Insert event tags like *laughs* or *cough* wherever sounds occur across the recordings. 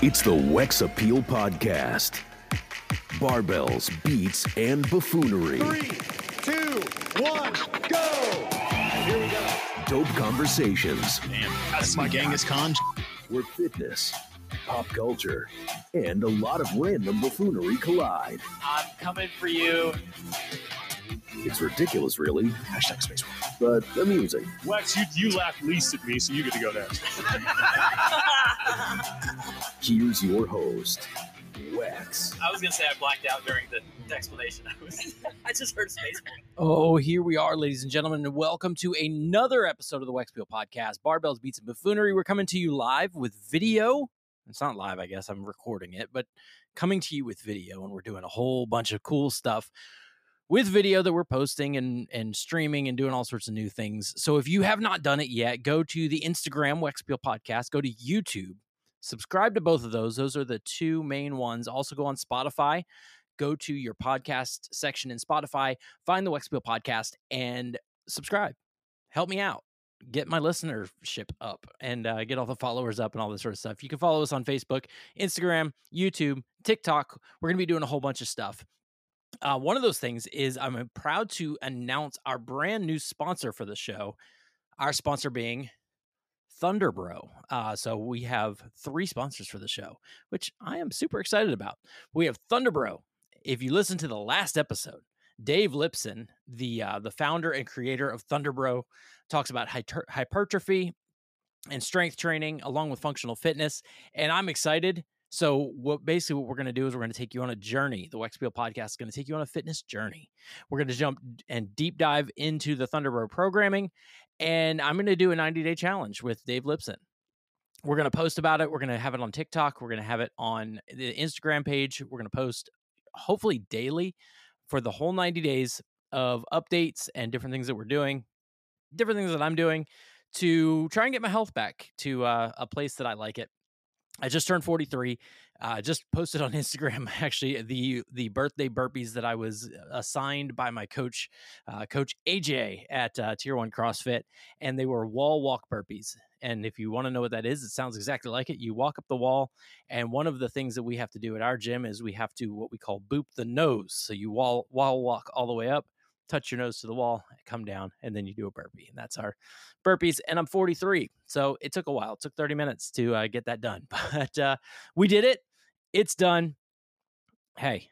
It's the Wex Appeal Podcast. Barbells, beats, and buffoonery. Three, two, one, go! Here we go. Dope conversations Damn, that's my Genghis Khan. where fitness, pop culture, and a lot of random buffoonery collide. I'm coming for you. It's ridiculous, really, Hashtag space. but amusing. Wex, you, you laugh least at me, so you get to go next. *laughs* *laughs* Here's your host, Wex. I was gonna say I blacked out during the explanation. *laughs* I was, I just heard space. Oh, here we are, ladies and gentlemen, and welcome to another episode of the Wex Appeal Podcast, Barbells, Beats, and Buffoonery. We're coming to you live with video. It's not live, I guess. I'm recording it, but coming to you with video, and we're doing a whole bunch of cool stuff with video that we're posting and and streaming and doing all sorts of new things. So if you have not done it yet, go to the Instagram Wex Appeal Podcast, go to YouTube, subscribe to both of those. Those are the two main ones. Also go on Spotify go to your podcast section in Spotify, find the Wex Appeal podcast, and subscribe. Help me out. Get my listenership up and uh, get all the followers up and all this sort of stuff. You can follow us on Facebook, Instagram, YouTube, TikTok. We're going to be doing a whole bunch of stuff. Uh, one of those things is I'm proud to announce our brand new sponsor for the show. Our sponsor being Thunderbro. Uh, so we have three sponsors for the show, which I am super excited about. We have Thunderbro. If you listen to the last episode, Dave Lipson, the uh, the founder and creator of Thunderbro, talks about hyper- hypertrophy and strength training along with functional fitness, and I'm excited. So what basically what we're going to do is we're going to take you on a journey. The Wex Appeal podcast is going to take you on a fitness journey. We're going to jump and deep dive into the Thunderbro programming, and I'm going to do a 90 day challenge with Dave Lipson. We're going to post about it. We're going to have it on TikTok. We're going to have it on the Instagram page. We're going to post hopefully daily for the whole 90 days of updates and different things that we're doing, different things that I'm doing to try and get my health back to uh, a place that I like it. I just turned 43. Uh, just posted on *laughs* Instagram actually the the birthday burpees that I was assigned by my coach, uh, Coach AJ at uh, Tier One CrossFit, and they were wall walk burpees. And if you want to know what that is, it sounds exactly like it. You walk up the wall, and one of the things that we have to do at our gym is we have to what we call boop the nose. So you wall wall walk all the way up, touch your nose to the wall, come down, and then you do a burpee. And that's our burpees. And I'm 43, so it took a while. It took 30 minutes to uh, get that done, *laughs* but uh, we did it. It's done. Hey,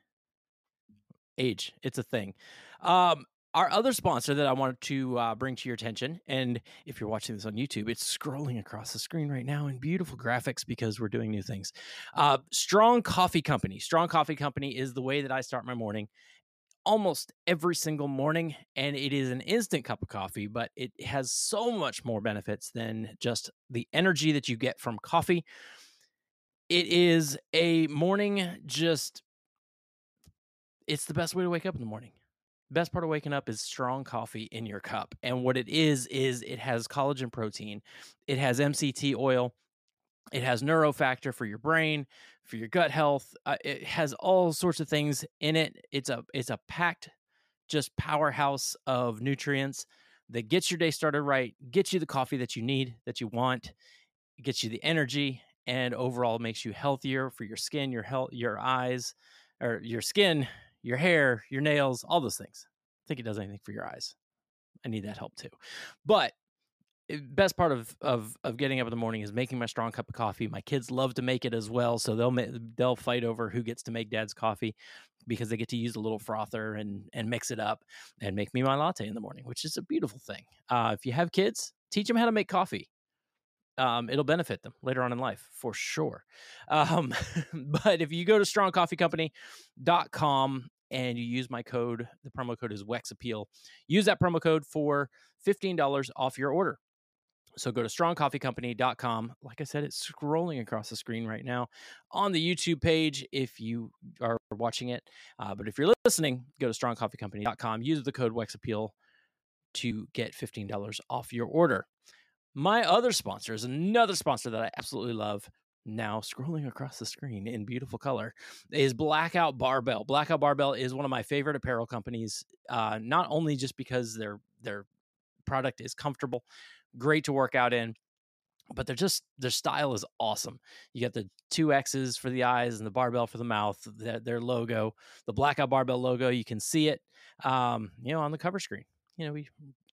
age, it's a thing. Um, our other sponsor that I wanted to uh, bring to your attention, and if you're watching this on YouTube, it's scrolling across the screen right now in beautiful graphics because we're doing new things. Uh, Strong Coffee Company. Strong Coffee Company is the way that I start my morning almost every single morning, and it is an instant cup of coffee, but it has so much more benefits than just the energy that you get from coffee. It is a morning just, it's the best way to wake up in the morning best part of waking up is strong coffee in your cup. And what it is, is it has collagen protein, it has MCT oil, it has neurofactor for your brain, for your gut health. Uh, it has all sorts of things in it. It's a it's a packed, just powerhouse of nutrients that gets your day started right, gets you the coffee that you need, that you want, gets you the energy, and overall makes you healthier for your skin, your health, your eyes, or your skin, your hair, your nails, all those things. I think it does anything for your eyes. I need that help too. But best part of of of getting up in the morning is making my strong cup of coffee. My kids love to make it as well, so they'll they'll fight over who gets to make dad's coffee because they get to use a little frother and and mix it up and make me my latte in the morning, which is a beautiful thing. Uh, if you have kids, teach them how to make coffee. Um, it'll benefit them later on in life for sure. Um, *laughs* but if you go to strongcoffeecompany.com and you use my code, the promo code is WEXAPPEAL. Use that promo code for $15 off your order. So go to strongcoffeecompany.com. Like I said, it's scrolling across the screen right now on the YouTube page if you are watching it. Uh, but if you're listening, go to strongcoffeecompany.com. Use the code WEXAPPEAL to get $15 off your order. My other sponsor is another sponsor that I absolutely love. Now scrolling across the screen in beautiful color is Blackout Barbell. Blackout Barbell is one of my favorite apparel companies. Uh, not only just because their their product is comfortable, great to work out in, but they're just their style is awesome. You got the two X's for the eyes and the barbell for the mouth. Their, their logo, the blackout barbell logo, you can see it, um, you know, on the cover screen. You know, we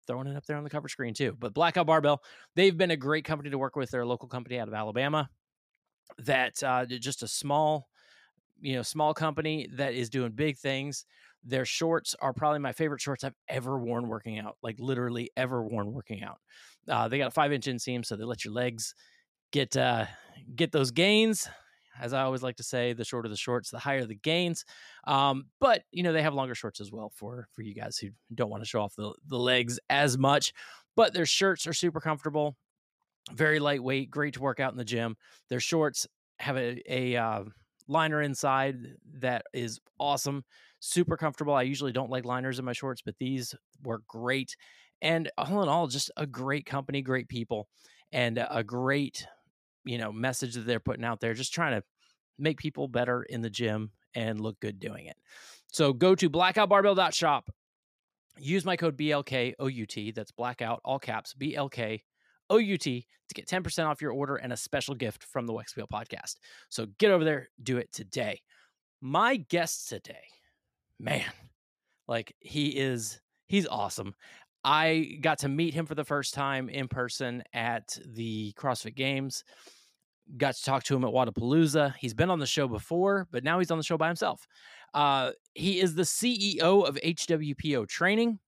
throwing it up there on the cover screen too. But blackout barbell, they've been a great company to work with. They're a local company out of Alabama. That uh, just a small, you know, small company that is doing big things. Their shorts are probably my favorite shorts I've ever worn working out, like literally ever worn working out. Uh, they got a five inch inseam, so they let your legs get uh, get those gains. As I always like to say, the shorter the shorts, the higher the gains. Um, but you know they have longer shorts as well for for you guys who don't want to show off the the legs as much. But their shirts are super comfortable, very lightweight, great to work out in the gym. Their shorts have a a uh, liner inside that is awesome, super comfortable. I usually don't like liners in my shorts, but these work great. And all in all, just a great company, great people, and a great, you know, message that they're putting out there, just trying to make people better in the gym and look good doing it. So go to blackoutbarbell.shop. Use my code BLKOUT. That's blackout, all caps, BLK OUT to get 10% off your order and a special gift from the Wex Appeal podcast. So get over there, do it today. My guest today, man, like he is, he's awesome. I got to meet him for the first time in person at the CrossFit Games. Got to talk to him at Wodapalooza. He's been on the show before, but now he's on the show by himself. Uh, he is the CEO of HWPO Training.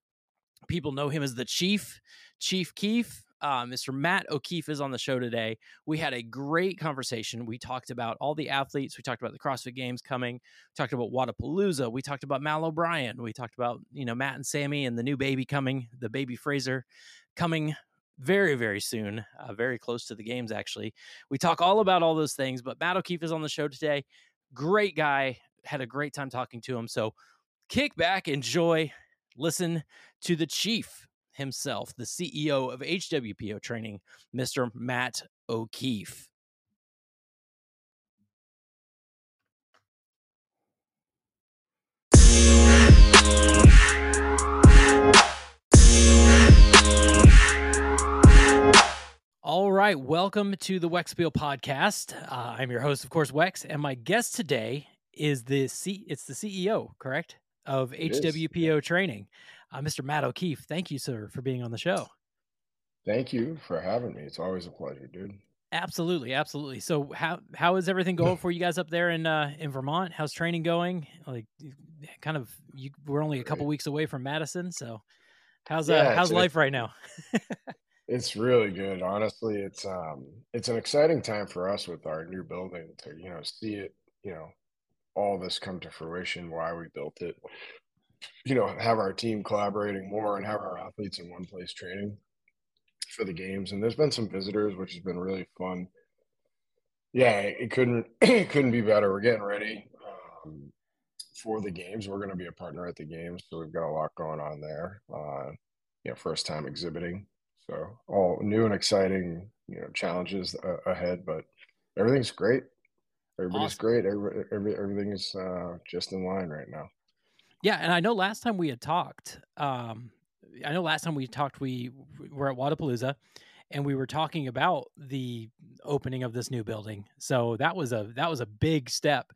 People know him as the Chief, Chief Keefe. Uh, Mr. Matt O'Keefe is on the show today. We had a great conversation. We talked about all the athletes. We talked about the CrossFit Games coming. We talked about Wodapalooza. We talked about Mal O'Brien. We talked about you know Matt and Sammy and the new baby coming, the baby Fraser coming very very soon, uh, very close to the games actually. We talk all about all those things. But Matt O'Keefe is on the show today. Great guy. Had a great time talking to him. So kick back, enjoy, listen to the Chief himself, the CEO of HWPO Training, Mr. Matt O'Keefe. All right, welcome to the Wex Appeal podcast. Uh, I'm your host, of course, Wex, and my guest today is the C. It's the CEO, correct, of It is, HWPO Training, uh, Mr. Matt O'Keefe. Thank you, sir, for being on the show. Thank you for having me. It's always a pleasure, dude. Absolutely, absolutely. So, how how is everything going *laughs* for you guys up there in uh, in Vermont? How's training going? Like, kind of, you we're only a couple weeks away from Madison, so how's uh, Yeah, how's life right now? *laughs* It's really good. Honestly, it's um it's an exciting time for us with our new building to, you know, see it, you know, all this come to fruition, why we built it. You know, have our team collaborating more and have our athletes in one place training for the games. And there's been some visitors, which has been really fun. Yeah, it couldn't *clears throat* it couldn't be better. We're getting ready um, for the games. We're going to be a partner at the games, so we've got a lot going on there. Uh, you know, first time exhibiting. So all new and exciting, you know, challenges uh, ahead, but everything's great. Everybody's Awesome. great. Every, every, everything is uh, just in line right now. Yeah, and I know last time we had talked, um, I know last time we talked, we were at Wodapalooza, and we were talking about the opening of this new building. So that was a that was a big step.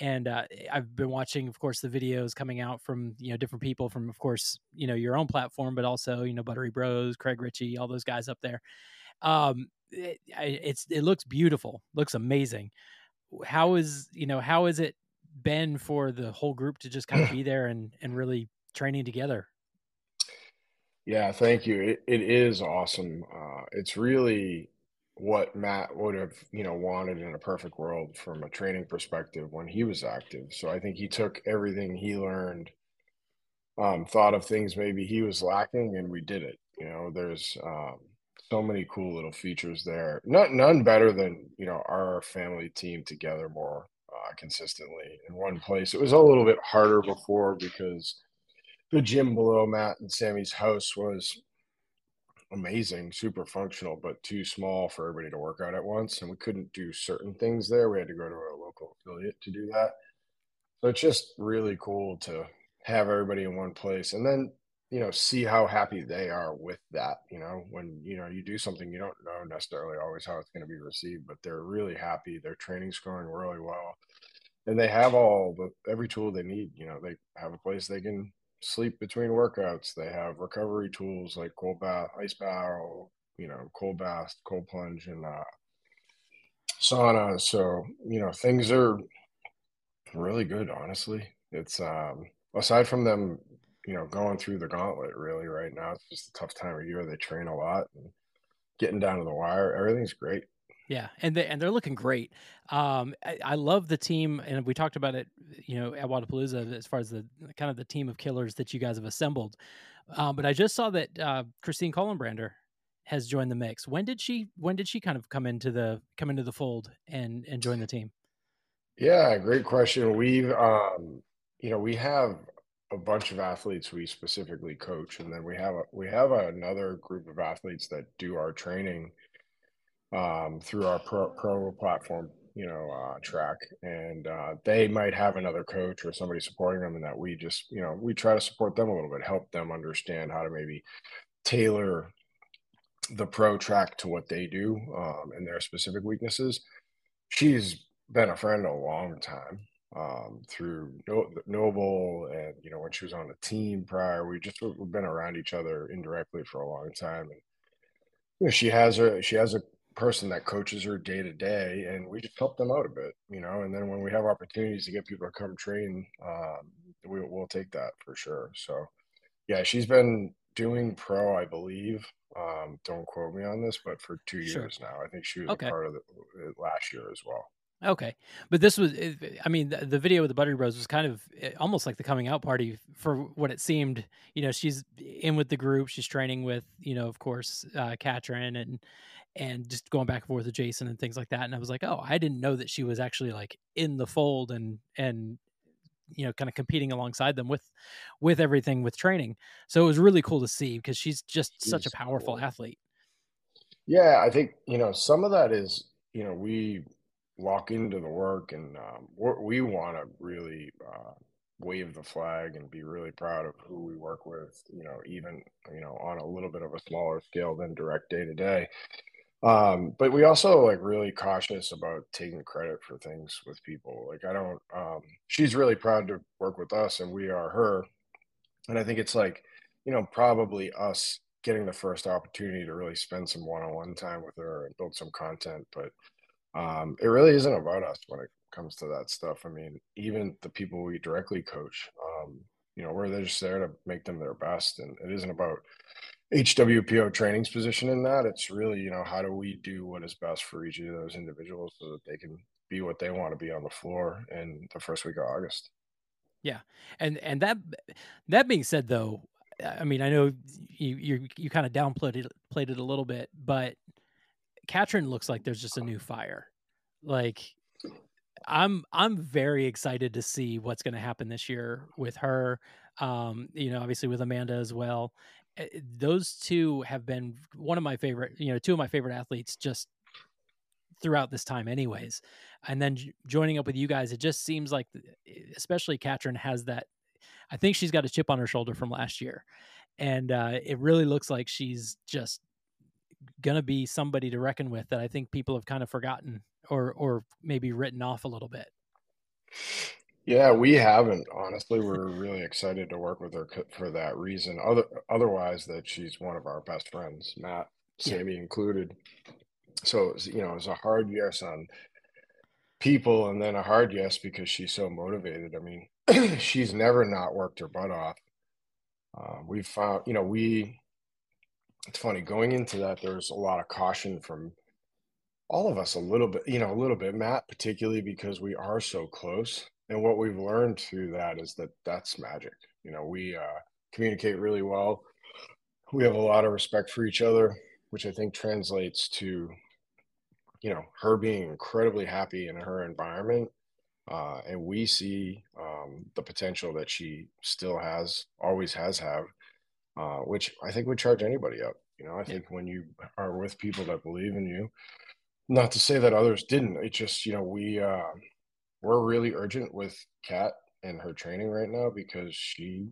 And uh, I've been watching, of course, the videos coming out from you know different people from, of course, you know your own platform, but also you know Buttery Bros, Craig Ritchie, all those guys up there. Um, it, it's it looks beautiful, looks amazing. How is you know how has it been for the whole group to just kind of *sighs* be there and and really training together? Yeah, thank you. It, it is awesome. Uh, it's really what Matt would have, you know, wanted in a perfect world from a training perspective when he was active. So I think he took everything he learned, um, thought of things maybe he was lacking, and we did it. You know, there's um, so many cool little features there. Not none better than, you know, our family team together more consistently in one place. It was a little bit harder before because the gym below Matt and Sammy's house was amazing, super functional, but too small for everybody to work out at once. And we couldn't do certain things there. We had to go to a local affiliate to do that. So it's just really cool to have everybody in one place. And then you know, see how happy they are with that. You know, when you know you do something, you don't know necessarily always how it's going to be received, but they're really happy. Their training's going really well, and they have all the every tool they need. You know, they have a place they can sleep between workouts. They have recovery tools like cold bath, ice barrel, you know, cold bath, cold plunge, and uh, sauna. So you know, things are really good. Honestly, it's um, aside from them you know, going through the gauntlet really right now. It's just a tough time of year. They train a lot and getting down to the wire. Everything's great. Yeah, and they and they're looking great. Um, I, I, love the team, and we talked about it, you know, at Wodapalooza as far as the kind of the team of killers that you guys have assembled. Um, but I just saw that uh, Christine Kolenbrander has joined the mix. When did she? When did she kind of come into the come into the fold and and join the team? Yeah, great question. We've, um, you know, we have a bunch of athletes we specifically coach, and then we have a, we have another group of athletes that do our training um, through our pro, pro platform, you know, uh, track, and uh, they might have another coach or somebody supporting them, and that we just, you know, we try to support them a little bit, help them understand how to maybe tailor the pro track to what they do um, and their specific weaknesses. She's been a friend a long time um, through Noble and you know when she was on the team prior. We just we've been around each other indirectly for a long time, and you know she has her she has a person that coaches her day to day, and we just help them out a bit, you know. And then when we have opportunities to get people to come train, um, we, we'll take that for sure. So yeah, she's been doing pro, I believe. Um, don't quote me on this, but for two Sure. years now. I think she was Okay. a part of it last year as well. Okay, but this was, I mean, the, the video with the Buttery Bros was kind of eh, almost like the coming out party for what it seemed. You know, she's in with the group, she's training with, you know, of course, uh, Katrin and and just going back and forth with Jason and things like that. And I was like, oh, I didn't know that she was actually like in the fold and and you know, kind of competing alongside them with with everything with training. So it was really cool to see because she's just such a powerful cool. athlete. Yeah, I think, you know, some of that is, you know, we walk into the work and um, we're, we want to really uh, wave the flag and be really proud of who we work with, you know, even, you know, on a little bit of a smaller scale than direct day to day. Um, but we also like really cautious about taking credit for things with people. Like I don't, um, she's really proud to work with us and we are her. And I think it's like, you know, probably us getting the first opportunity to really spend some one-on-one time with her and build some content. But um, it really isn't about us when it comes to that stuff. I mean, even the people we directly coach, um, you know, we're just there to make them their best. And it isn't about HWPO training's position in that. It's really, you know, how do we do what is best for each of those individuals so that they can be what they want to be on the floor in the first week of August. Yeah, and and that that being said, though, I mean, I know you you you kind of downplayed it played it a little bit, but Katrin looks like there's just a new fire. Like I'm I'm very excited to see what's going to happen this year with her. Um, you know, obviously with Amanda as well. Eh, Those two have been one of my favorite, you know, two of my favorite athletes just throughout this time anyways. And then joining up with you guys, it just seems like eh, especially Katrin has that I think she's got a chip on her shoulder from last year. And uh, it really looks like she's just gonna be somebody to reckon with that I think people have kind of forgotten or or maybe written off a little bit. Yeah, we haven't. Honestly, we're really excited to work with her for that reason. Other otherwise, that she's one of our best friends, Matt, Yeah. Sammy included. So you know, it's a hard yes on people, and then a hard yes because she's so motivated. I mean, *clears throat* she's never not worked her butt off. Uh, we found, you know, we. It's funny going into that. There's a lot of caution from all of us, a little bit, you know, a little bit. Matt, particularly because we are so close, and what we've learned through that is that that's magic. You know, we uh, communicate really well. We have a lot of respect for each other, which I think translates to, you know, her being incredibly happy in her environment. Uh, and we see um, the potential that she still has, always has have, uh, which I think would charge anybody up. You know, I think when you are with people that believe in you, not to say that others didn't, it just, you know, we, uh, we're really urgent with Kat and her training right now because she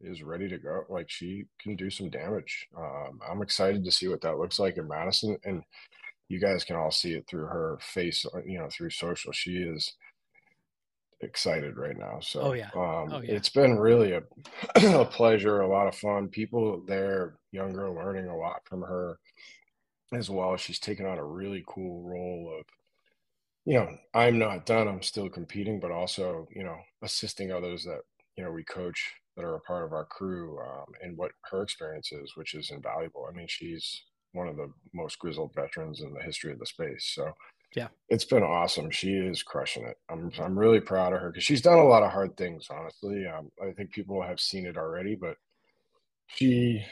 is ready to go. Like she can do some damage. Um, I'm excited to see what that looks like in Madison, and you guys can all see it through her face, uh, you know, through social. She is excited right now. So, Oh, yeah. um, Oh, yeah. it's been really a, *clears throat* a pleasure, a lot of fun. People there, younger, learning a lot from her as well. She's taken on a really cool role of, you know, I'm not done. I'm still competing, but also, you know, assisting others that, you know, we coach that are a part of our crew um, and what her experience is, which is invaluable. I mean, she's one of the most grizzled veterans in the history of the space. So, Yeah. it's been awesome. She is crushing it. I'm I'm really proud of her because she's done a lot of hard things. Honestly, um, I think people have seen it already, but she,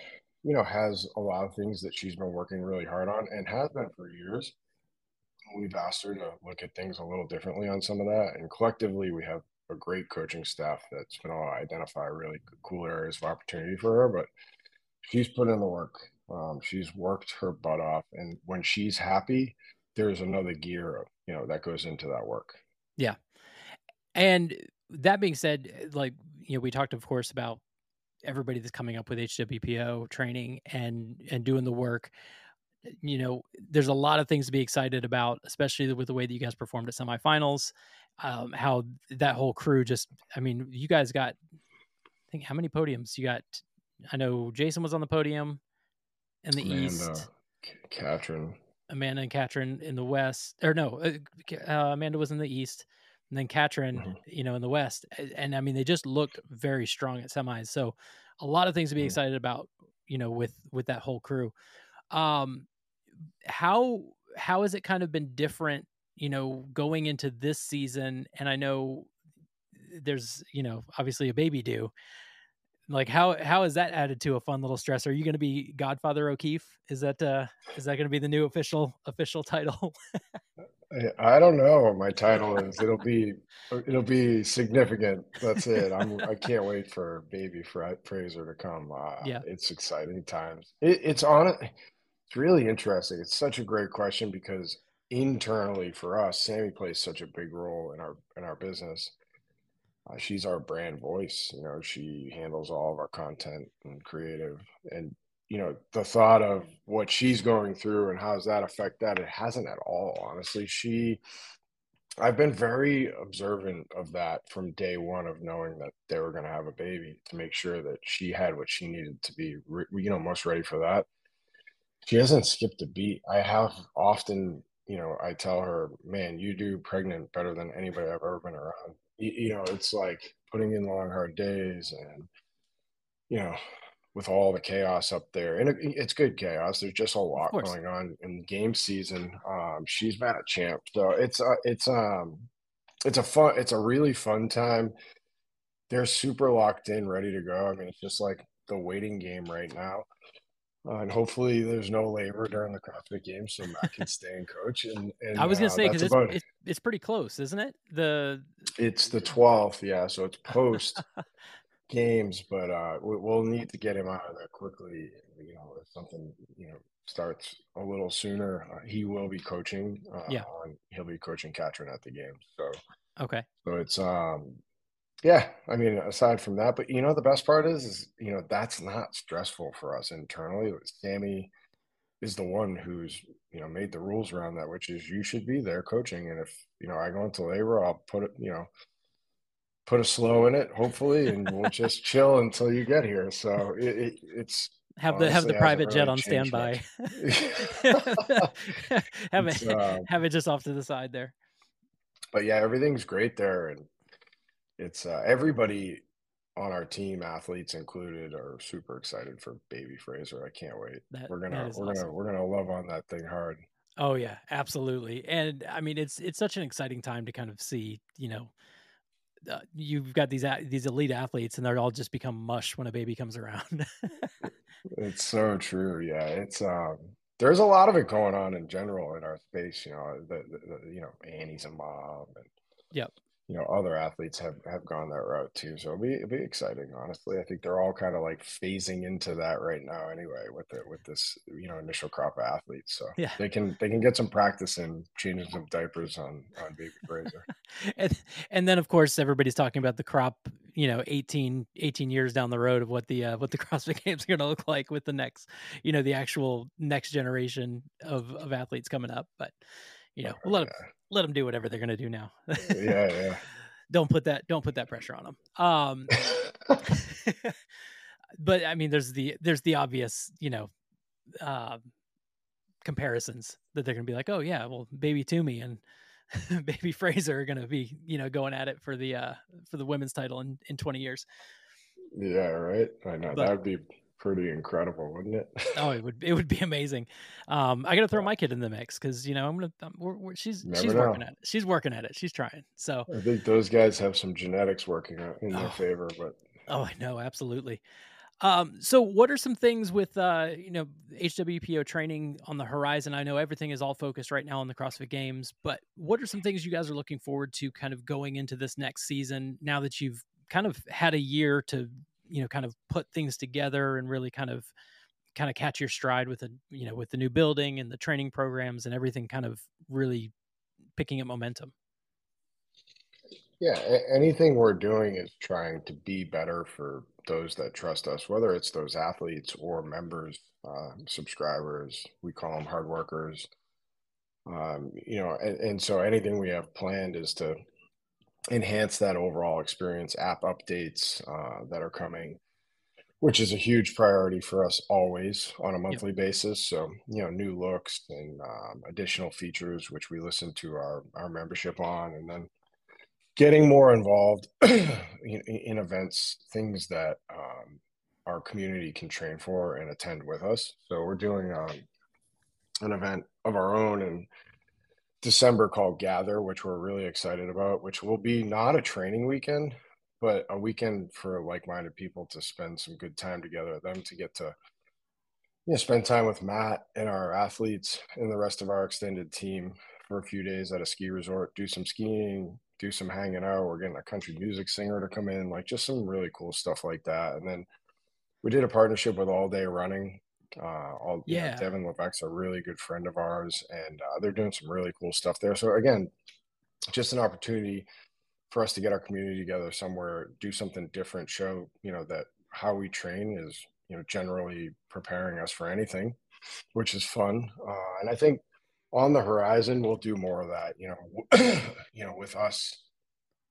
you know, has a lot of things that she's been working really hard on and has been for years. We've asked her to look at things a little differently on some of that, and collectively, we have a great coaching staff that's been able to identify really cool areas of opportunity for her. But she's put in the work. Um, she's worked her butt off, and when she's happy, there's another gear, you know, that goes into that work. Yeah, and that being said, like you know, we talked, of course, about everybody that's coming up with HWPO training and and doing the work. You know, there's a lot of things to be excited about, especially with the way that you guys performed at semifinals. Um, how that whole crew just, I mean, you guys got, I think, how many podiums you got? I know Jason was on the podium in the Amanda, east. Katrin, Amanda and Katrin in the west, or no, uh, uh, Amanda was in the east, and then Katrin, Mhm. you know, in the west. A- And I mean, they just looked very strong at semis. So, a lot of things to be Mhm. excited about, you know, with with that whole crew. Um, how how has it kind of been different, you know, going into this season? And I know there's, you know, obviously a baby due. Like how how is that added to a fun little stress? Are you going to be Godfather O'Keefe? Is that uh is that going to be the new official official title? *laughs* I, don't know what my title is. It'll be it'll be significant. That's it. I'm I can't wait for baby Fraser to come. Uh, Yeah. it's exciting times. It, it's on It's really interesting. It's such a great question because internally for us, Sammy plays such a big role in our in our business. Uh, she's our brand voice. You know, she handles all of our content and creative. And you know, the thought of what she's going through and how does that affect that? It hasn't at all, honestly. She, I've been very observant of that from day one of knowing that they were going to have a baby to make sure that she had what she needed to be, you know, most ready for that. She hasn't skipped a beat. I have often, you know, I tell her, man, you do pregnant better than anybody I've ever been around. You, you know, it's like putting in long, hard days and, you know, with all the chaos up there, and it, it's good chaos. There's just a lot going on in game season. Um, she's been a champ, so it's uh, it's um it's a fun, it's a really fun time. They're super locked in, ready to go. I mean, it's just like the waiting game right now. Uh, and hopefully, there's no labor during the CrossFit Games, so Matt can stay and coach. And, and I was going uh, to say because it's, it. it's it's pretty close, isn't it? The It's the 12th, yeah. So it's post games, but uh, we, we'll need to get him out of there quickly. You know, if something you know starts a little sooner, uh, he will be coaching. Uh, Yeah. on, he'll be coaching Katrin at the game. So, okay, so it's um, yeah. I mean, aside from that, but you know, the best part is, is you know, that's not stressful for us internally. Sammy is the one who's you know made the rules around that, which is you should be there coaching, and if you know I go into labor, I'll put it, you know, put a slow in it, hopefully, and we'll just chill until you get here. So it, it, it's have the have the private jet really on standby. *laughs* *laughs* have it uh, have it just off to the side there. but yeah, everything's great there, and it's uh, everybody on our team, athletes included, are super excited for baby Fraser. I can't wait. That- we're gonna we're awesome. gonna we're gonna love on that thing hard. Oh yeah, absolutely. And I mean, it's it's such an exciting time to kind of see, you know, uh, you've got these these elite athletes, and they're all just become mush when a baby comes around. *laughs* It's so true. Yeah, it's um. There's a lot of it going on in general in our space. You know, the, the, the you know Annie's a mom, and Yep. You know other athletes have have gone that route too. So it'll be it'll be exciting. Honestly, I think they're all kind of like phasing into that right now. Anyway, with the with this you know initial crop of athletes, so Yeah. they can they can get some practice in changing some diapers on on baby Fraser. *laughs* and and then of course everybody's talking about the crop, you know 18 18 years down the road of what the uh, what the *laughs* CrossFit Games are going to look like with the next you know the actual next generation of of athletes coming up. But you know, we'll let them let them do whatever they're going to do now. yeah, *laughs* yeah. don't put that don't put that pressure on them. Um, *laughs* but I mean, there's the there's the obvious you know uh, comparisons that they're going to be like, oh yeah, well, baby Toomey and *laughs* baby Fraser are going to be you know going at it for the uh, for the women's title in in 20 years. Yeah, right. I know that would be pretty incredible, wouldn't it? Oh, it would it would be amazing. Um, I got to throw my kid in the mix because you know I'm gonna I'm, we're, we're, she's Never she's know. working at it. She's working at it. She's trying. So I think those guys have some genetics working in their Oh. favor, but Oh, I know, absolutely. Um, so what are some things with uh, you know, HWPO training on the horizon? I know everything is all focused right now on the CrossFit Games, but what are some things you guys are looking forward to kind of going into this next season now that you've kind of had a year to, you know, kind of put things together and really kind of kind of catch your stride with the, you know, with the new building and the training programs and everything kind of really picking up momentum. Yeah, anything we're doing is trying to be better for those that trust us, whether it's those athletes or members, uh, subscribers. We call them hard workers. Um, you know, and, and so anything we have planned is to enhance that overall experience. App updates uh, that are coming, which is a huge priority for us always on a monthly basis. So, you know, new looks and um, additional features, which we listen to our our membership on, and then getting more involved *clears throat* in, in events, things that um, our community can train for and attend with us. So we're doing um, an event of our own in December called Gather, which we're really excited about, which will be not a training weekend, but a weekend for like-minded people to spend some good time together. Them to get to you know, spend time with Matt and our athletes and the rest of our extended team for a few days at a ski resort, do some skiing, do some hanging out. We're getting a country music singer to come in, like just some really cool stuff like that. And then we did a partnership with All Day Running. Uh, all you know, Yeah. Devon Levesque's a really good friend of ours, and uh, they're doing some really cool stuff there. So again, just an opportunity for us to get our community together somewhere, do something different, show you know that how we train is you know generally preparing us for anything, which is fun. Uh, and I think on the horizon we'll do more of that. You know, *clears throat* you know, with us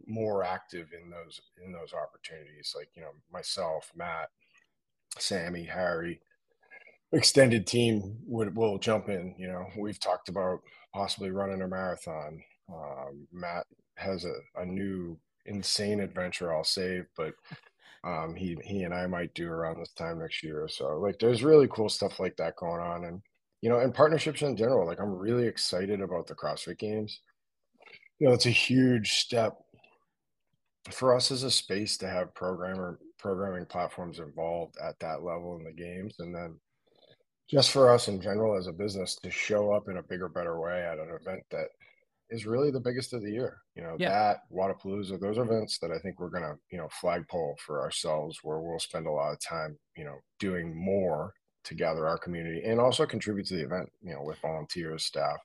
more active in those in those opportunities, like you know myself, Matt, Sammy, Harry, extended team would will jump in. You know, we've talked about possibly running a marathon. Um, Matt has a, a new insane adventure I'll save, but um, he he and I might do around this time next year. So like, there's really cool stuff like that going on, and you know, and partnerships in general. Like, I'm really excited about the CrossFit Games. You know, it's a huge step for us as a space to have programmer programming platforms involved at that level in the games, and then just for us in general as a business to show up in a bigger, better way at an event that is really the biggest of the year. You know, Yeah. that Wodapalooza, those events that I think we're gonna, you know, flagpole for ourselves where we'll spend a lot of time, you know, doing more to gather our community and also contribute to the event, you know, with volunteers, staff.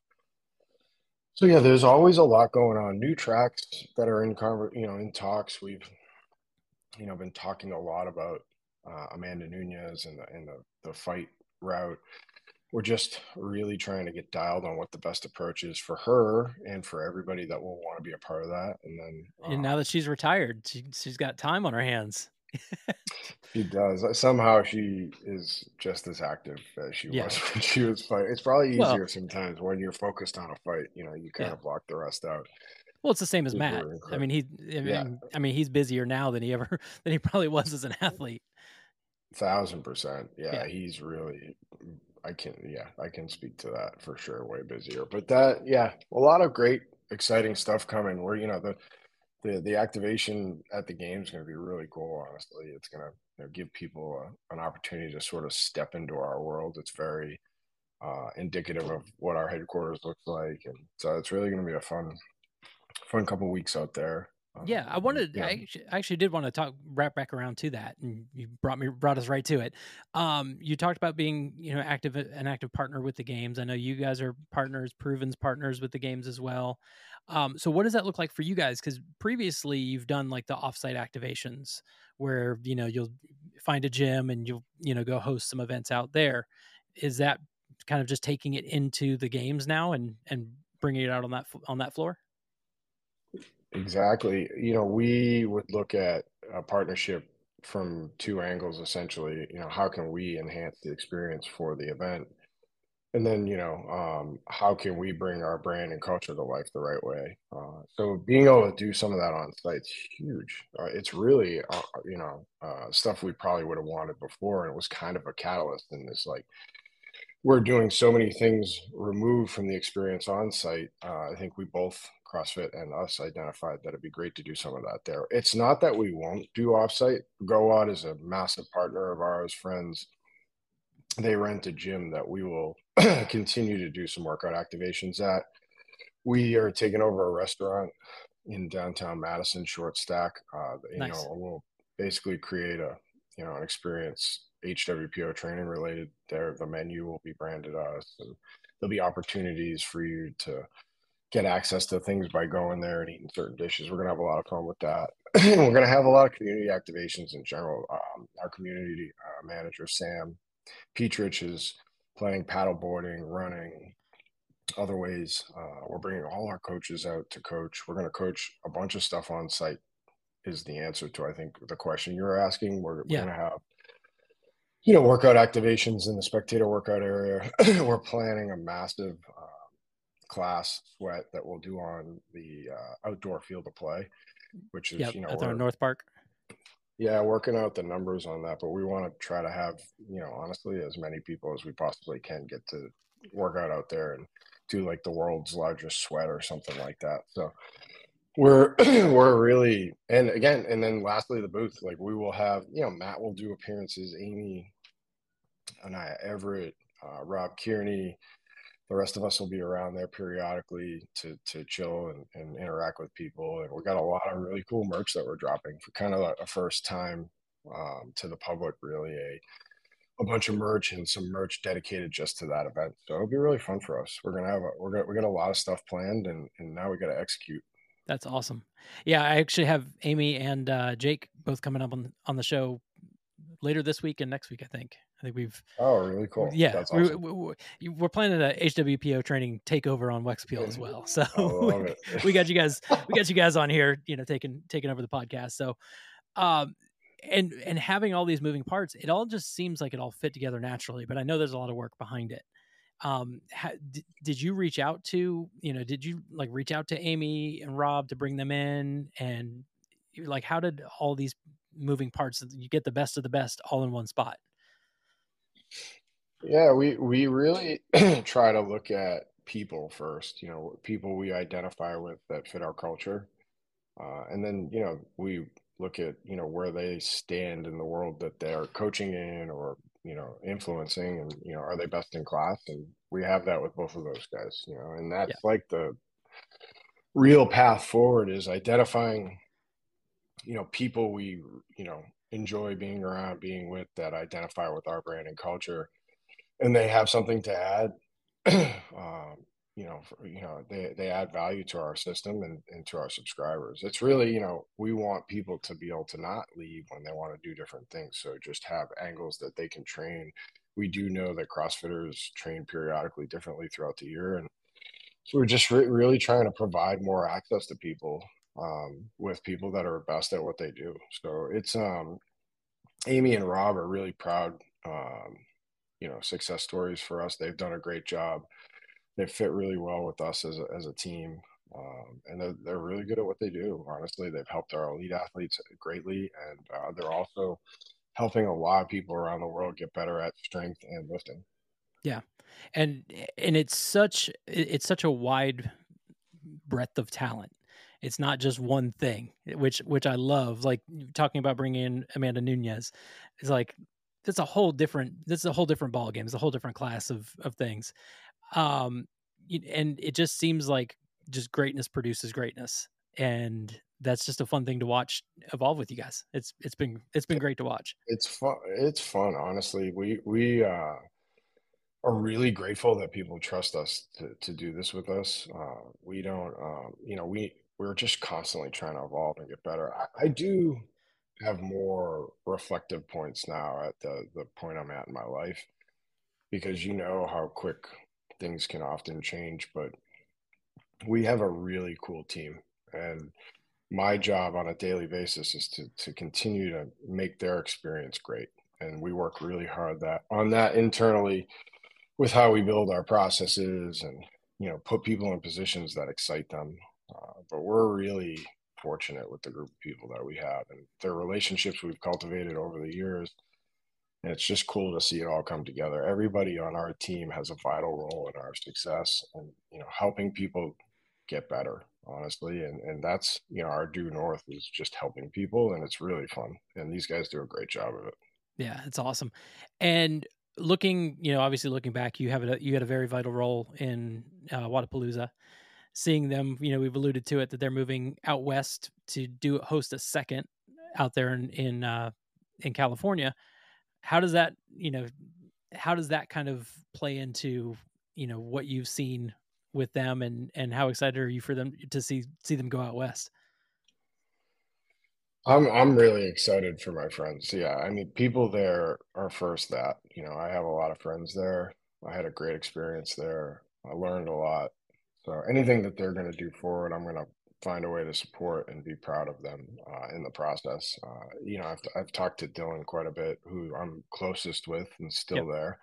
So yeah, there's always a lot going on. New tracks that are in conver- you know, in talks. We've, you know, been talking a lot about uh, Amanda Nunes and the and the, the fight route. We're just really trying to get dialed on what the best approach is for her and for everybody that will want to be a part of that. And then And uh, now that she's retired, she, she's got time on her hands. *laughs* She does. Uh, Somehow she is just as active as she Yeah. was *laughs* when she was fighting. It's probably easier Well- sometimes when you're focused on a fight. You know, you kind Yeah. of block the rest out. Well, it's the same as Matt. I mean, he, I mean, Yeah. I mean, he's busier now than he ever *laughs* than he probably was as an athlete. Thousand percent. Yeah, Yeah. he's really. I can. Yeah, I can speak to that for sure. Way busier, but that. Yeah, a lot of great, exciting stuff coming. Where you know the. The, the activation at the game is going to be really cool. Honestly, it's going to you know, give people a, an opportunity to sort of step into our world. It's very uh, indicative of what our headquarters looks like, and so it's really going to be a fun, fun couple weeks out there. Yeah, I wanted. yeah. I actually, I actually did want to talk wrap back around to that, and you brought me brought us right to it. Um, you talked about being, you know, active an active partner with the games. I know you guys are partners, PRVN's partners with the games as well. Um, so what does that look like for you guys? Because previously you've done like the offsite activations where you know you'll find a gym and you'll you know go host some events out there. Is that kind of just taking it into the games now and and bringing it out on that on that floor? Exactly. You know, we would look at a partnership from two angles essentially. You know, how can we enhance the experience for the event? And then, you know, um, how can we bring our brand and culture to life the right way? Uh, so being able to do some of that on site's huge. Uh, it's really, uh, you know, uh, stuff we probably would have wanted before, and it was kind of a catalyst in this. Like, we're doing so many things removed from the experience on site. Uh, I think we both, CrossFit and us, identified that it'd be great to do some of that there. It's not that we won't do offsite. GoOdd is a massive partner of ours, friends. They rent a gym that we will *clears throat* continue to do some workout activations at. We are taking over a restaurant in downtown Madison, Short Stack. Uh, you Nice. know, we'll basically create a you know an experience HWPO training related. There, the menu will be branded us, and there'll be opportunities for you to get access to things by going there and eating certain dishes. We're gonna have a lot of fun with that. *clears throat* We're gonna have a lot of community activations in general. Um, our community uh, manager Sam Petrich is playing paddleboarding, running, other ways. Uh, we're bringing all our coaches out to coach. We're going to coach a bunch of stuff on site. Is the answer to I think the question you're asking. We're, we're going to have you know workout activations in the spectator workout area. *clears throat* we're planning a massive uh, class sweat that we'll do on the uh, outdoor field of play, which is Yep, you know there North Park. yeah, working out the numbers on that, but we want to try to have, you know, honestly, as many people as we possibly can get to work out out there and do like the world's largest sweat or something like that. So we're *clears throat* we're really and again, and then lastly the booth. Like we will have, you know, Matt will do appearances, Amy, Anaya Everett, uh, Rob Kearney, the rest of us will be around there periodically to to chill and, and interact with people. And we got a lot of really cool merch that we're dropping for kind of a, first time um, to the public, really a a bunch of merch and some merch dedicated just to that event. So it'll be really fun for us. We're gonna have a we're gonna we got a lot of stuff planned and and now we got to execute. That's awesome. Yeah, I actually have Amy and uh, Jake both coming up on on the show later this week and next week. I think. I think we've Oh, really cool. yeah That's we, awesome. we, we're planning a HWPO training takeover on Wex Appeal as *laughs* well. So we, *laughs* we got you guys we got you *laughs* guys on here, you know, taking taking over the podcast. So, um, and and having all these moving parts, it all just seems like it all fit together naturally. But I know there's a lot of work behind it. Um, did, did you reach out to you know did you like reach out to Amy and Rob to bring them in and like how did all these moving parts you get the best of the best all in one spot? Yeah, we we really *clears throat* try to look at people first, you know, people we identify with that fit our culture. Uh, and then, you know, we look at, you know, where they stand in the world that they're coaching in or, you know, influencing and, you know, are they best in class? And we have that with both of those guys, you know, and that's like the real path forward is identifying, you know, people we, you know, enjoy being around, being with that identify with our brand and culture. And they have something to add *clears throat* um, you know for, you know they, they add value to our system and, and to our subscribers. It's really you know we want people to be able to not leave when they want to do different things. So just have angles that they can train. We do know that crossfitters train periodically differently throughout the year. And so we're just re- really trying to provide more access to people um, with people that are best at what they do. So it's um amy and rob are really proud um, you know success stories for us. They've done a great job. They fit really well with us as a, as a team, um, and they're, they're really good at what they do. Honestly, they've helped our elite athletes greatly, and uh, they're also helping a lot of people around the world get better at strength and lifting. Yeah, and and it's such it's such a wide breadth of talent. It's not just one thing, which which I love. Like talking about bringing in Amanda Nunes, it's like that's a whole different that's a whole different ball game. It's a whole different class of of things. Um, and it just seems like just greatness produces greatness, and that's just a fun thing to watch evolve with you guys. It's it's been it's been great to watch. It's fun. It's fun. Honestly, we we uh, are really grateful that people trust us to to do this with us. Uh, we don't, um, you know, we we're just constantly trying to evolve and get better. I, I do have more reflective points now at the the point I'm at in my life because you know how quick things can often change, but we have a really cool team and my job on a daily basis is to to continue to make their experience great and we work really hard that on that internally with how we build our processes and you know put people in positions that excite them uh, but we're really fortunate with the group of people that we have and their relationships we've cultivated over the years. And it's just cool to see it all come together. Everybody on our team has a vital role in our success and you know helping people get better honestly. And and that's you know our due north is just helping people and it's really fun. And these guys do a great job of it. Yeah it's awesome. And looking you know obviously looking back you have a you had a very vital role in uh, Wodapalooza seeing them you know we've alluded to it that they're moving out west to do host a second out there in in uh in California. How does that you know how does that kind of play into you know what you've seen with them and and how excited are you for them to see see them go out west? I'm i'm really excited for my friends. Yeah i mean people there are first that you know i have a lot of friends there. I had a great experience there. I learned a lot so anything that they're going to do forward i'm going to find a way to support and be proud of them uh, in the process uh, you know I've, I've talked to dylan quite a bit who i'm closest with and still yep. there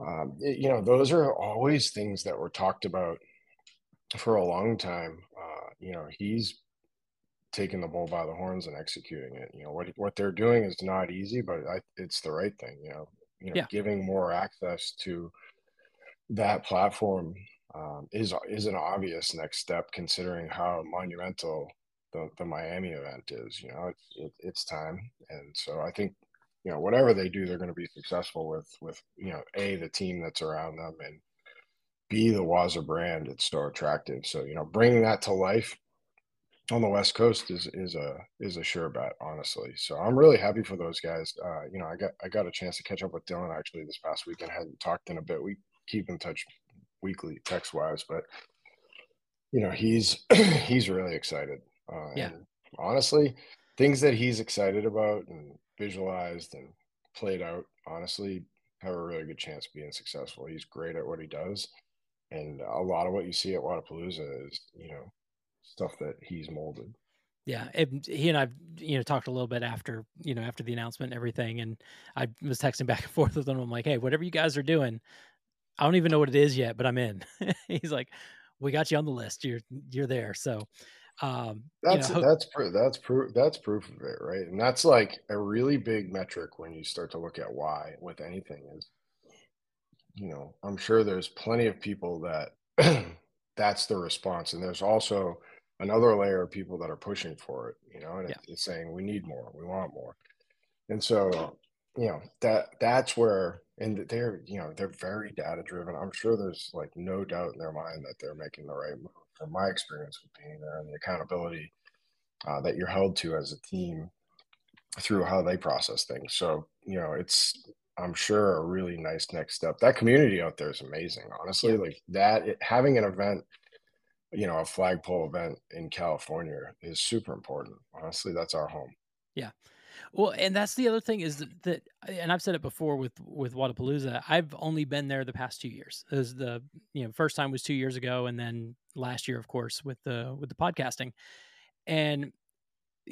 um, you know, those are always things that were talked about for a long time. Uh, you know, he's taking the bull by the horns and executing it. You know, what what they're doing is not easy, but I, it's the right thing. You know, you know, yeah. giving more access to that platform um, is is an obvious next step, considering how monumental the, the Miami event is. You know, it's it, it's time, and so I think you know whatever they do they're going to be successful with with you know a the team that's around them and b the Waza brand it's so attractive. So you know bringing that to life on the west coast is is a is a sure bet honestly. So i'm really happy for those guys. Uh, you know i got i got a chance to catch up with dylan actually this past weekend I hadn't talked in a bit. We keep in touch weekly text wise but you know he's *clears throat* he's really excited uh, yeah honestly things that he's excited about and visualized and played out, honestly, have a really good chance of being successful. He's great at what he does. And a lot of what you see at Wodapalooza is, you know, stuff that he's molded. Yeah, and he and I, you know, talked a little bit after, you know, after the announcement and everything, and I was texting back and forth with him. I'm like, "Hey, whatever you guys are doing, I don't even know what it is yet, but I'm in." *laughs* He's like, "We got you on the list. You're you're there." So, um, that's you know, that's proof. That's proof. That's proof of it, right? And that's like a really big metric when you start to look at why with anything is. You know, I'm sure there's plenty of people that *clears throat* that's the response, and there's also another layer of people that are pushing for it. You know, and yeah. it's saying we need more, we want more, and so you know that that's where and they're you know they're very data driven i'm sure there's like no doubt in their mind that they're making the right move from my experience with being there and the accountability uh, that you're held to as a team through how they process things. So, you know, it's, I'm sure a really nice next step. That community out there is amazing, honestly. Like that, it, having an event, you know, a flagpole event in California is super important. Honestly, that's our home. Yeah. Well, and that's the other thing is that, that, and I've said it before with with Wodapalooza. I've only been there the past two years. Was the you know first time was two years ago, and then last year, of course, with the with the podcasting, and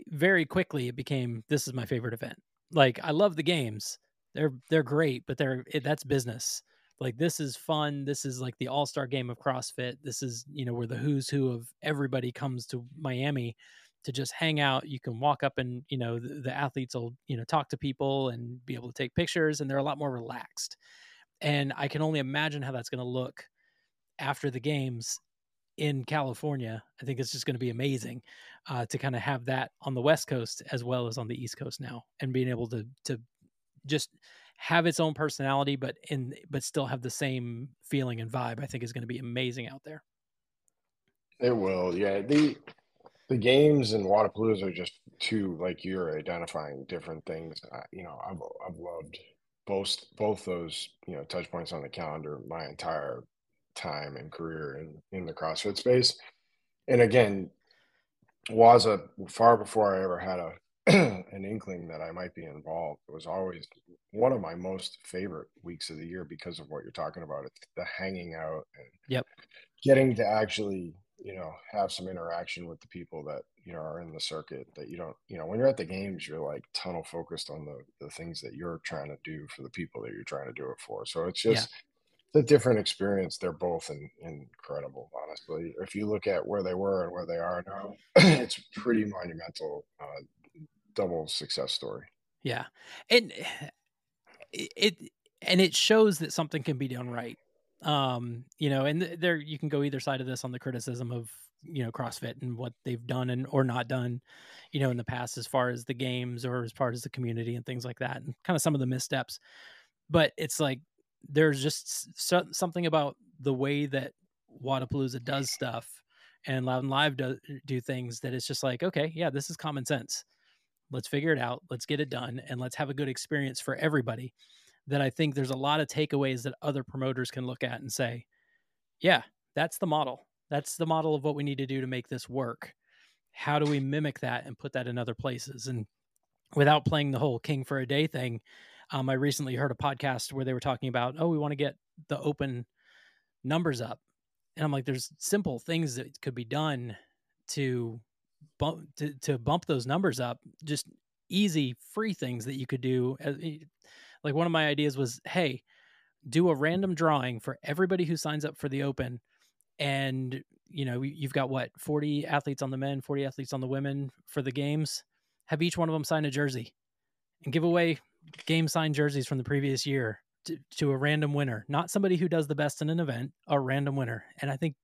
very quickly it became this is my favorite event. Like I love the games; they're they're great, but they're it, that's business. Like this is fun. This is like the all star game of CrossFit. This is you know where the who's who of everybody comes to Miami to just hang out. You can walk up and, you know, the, the, athletes will, you know, talk to people and be able to take pictures and they're a lot more relaxed. And I can only imagine how that's going to look after the games in California. I think it's just going to be amazing uh, to kind of have that on the West Coast as well as on the East Coast now and being able to, to just have its own personality, but in, but still have the same feeling and vibe, I think is going to be amazing out there. It will. Yeah. The, the games and Wodapalooza are just two, like you're identifying different things. Uh, you know, I've I've loved both both those you know touch points on the calendar my entire time and career in in the CrossFit space. And again, Waza far before I ever had a *clears throat* an inkling that I might be involved. It was always one of my most favorite weeks of the year because of what you're talking about. It's the hanging out and Yep. getting to actually, you know, have some interaction with the people that, you know, are in the circuit that you don't, you know, when you're at the games, you're like tunnel focused on the the things that you're trying to do for the people that you're trying to do it for. So it's Yeah. just it's a different experience. They're both in, incredible, honestly. If you look at where they were and where they are now, *clears throat* it's pretty monumental uh, double success story. Yeah. And *sighs* it, it and it shows that something can be done right. Um, you know, and th- there you can go either side of this on the criticism of, you know, CrossFit and what they've done and or not done, you know, in the past as far as the games or as far as the community and things like that and kind of some of the missteps. But it's like there's just so, something about the way that Wodapalooza does stuff and Loud and Live do, do things that it's just like, okay, yeah, this is common sense. Let's figure it out. Let's get it done and let's have a good experience for everybody that i think there's a lot of takeaways that other promoters can look at and say yeah that's the model. That's the model of what we need to do to make this work. How do we mimic that and put that in other places? And without playing the whole king for a day thing um, i recently heard a podcast where they were talking about oh we want to get the open numbers up. And i'm like there's simple things that could be done to bump to, to bump those numbers up just easy free things that you could do as, like one of my ideas was hey do a random drawing for everybody who signs up for the open and you know you've got what 40 athletes on the men 40 athletes on the women for the games. Have each one of them sign a jersey and give away game signed jerseys from the previous year to, to a random winner not somebody who does the best in an event a random winner. And i think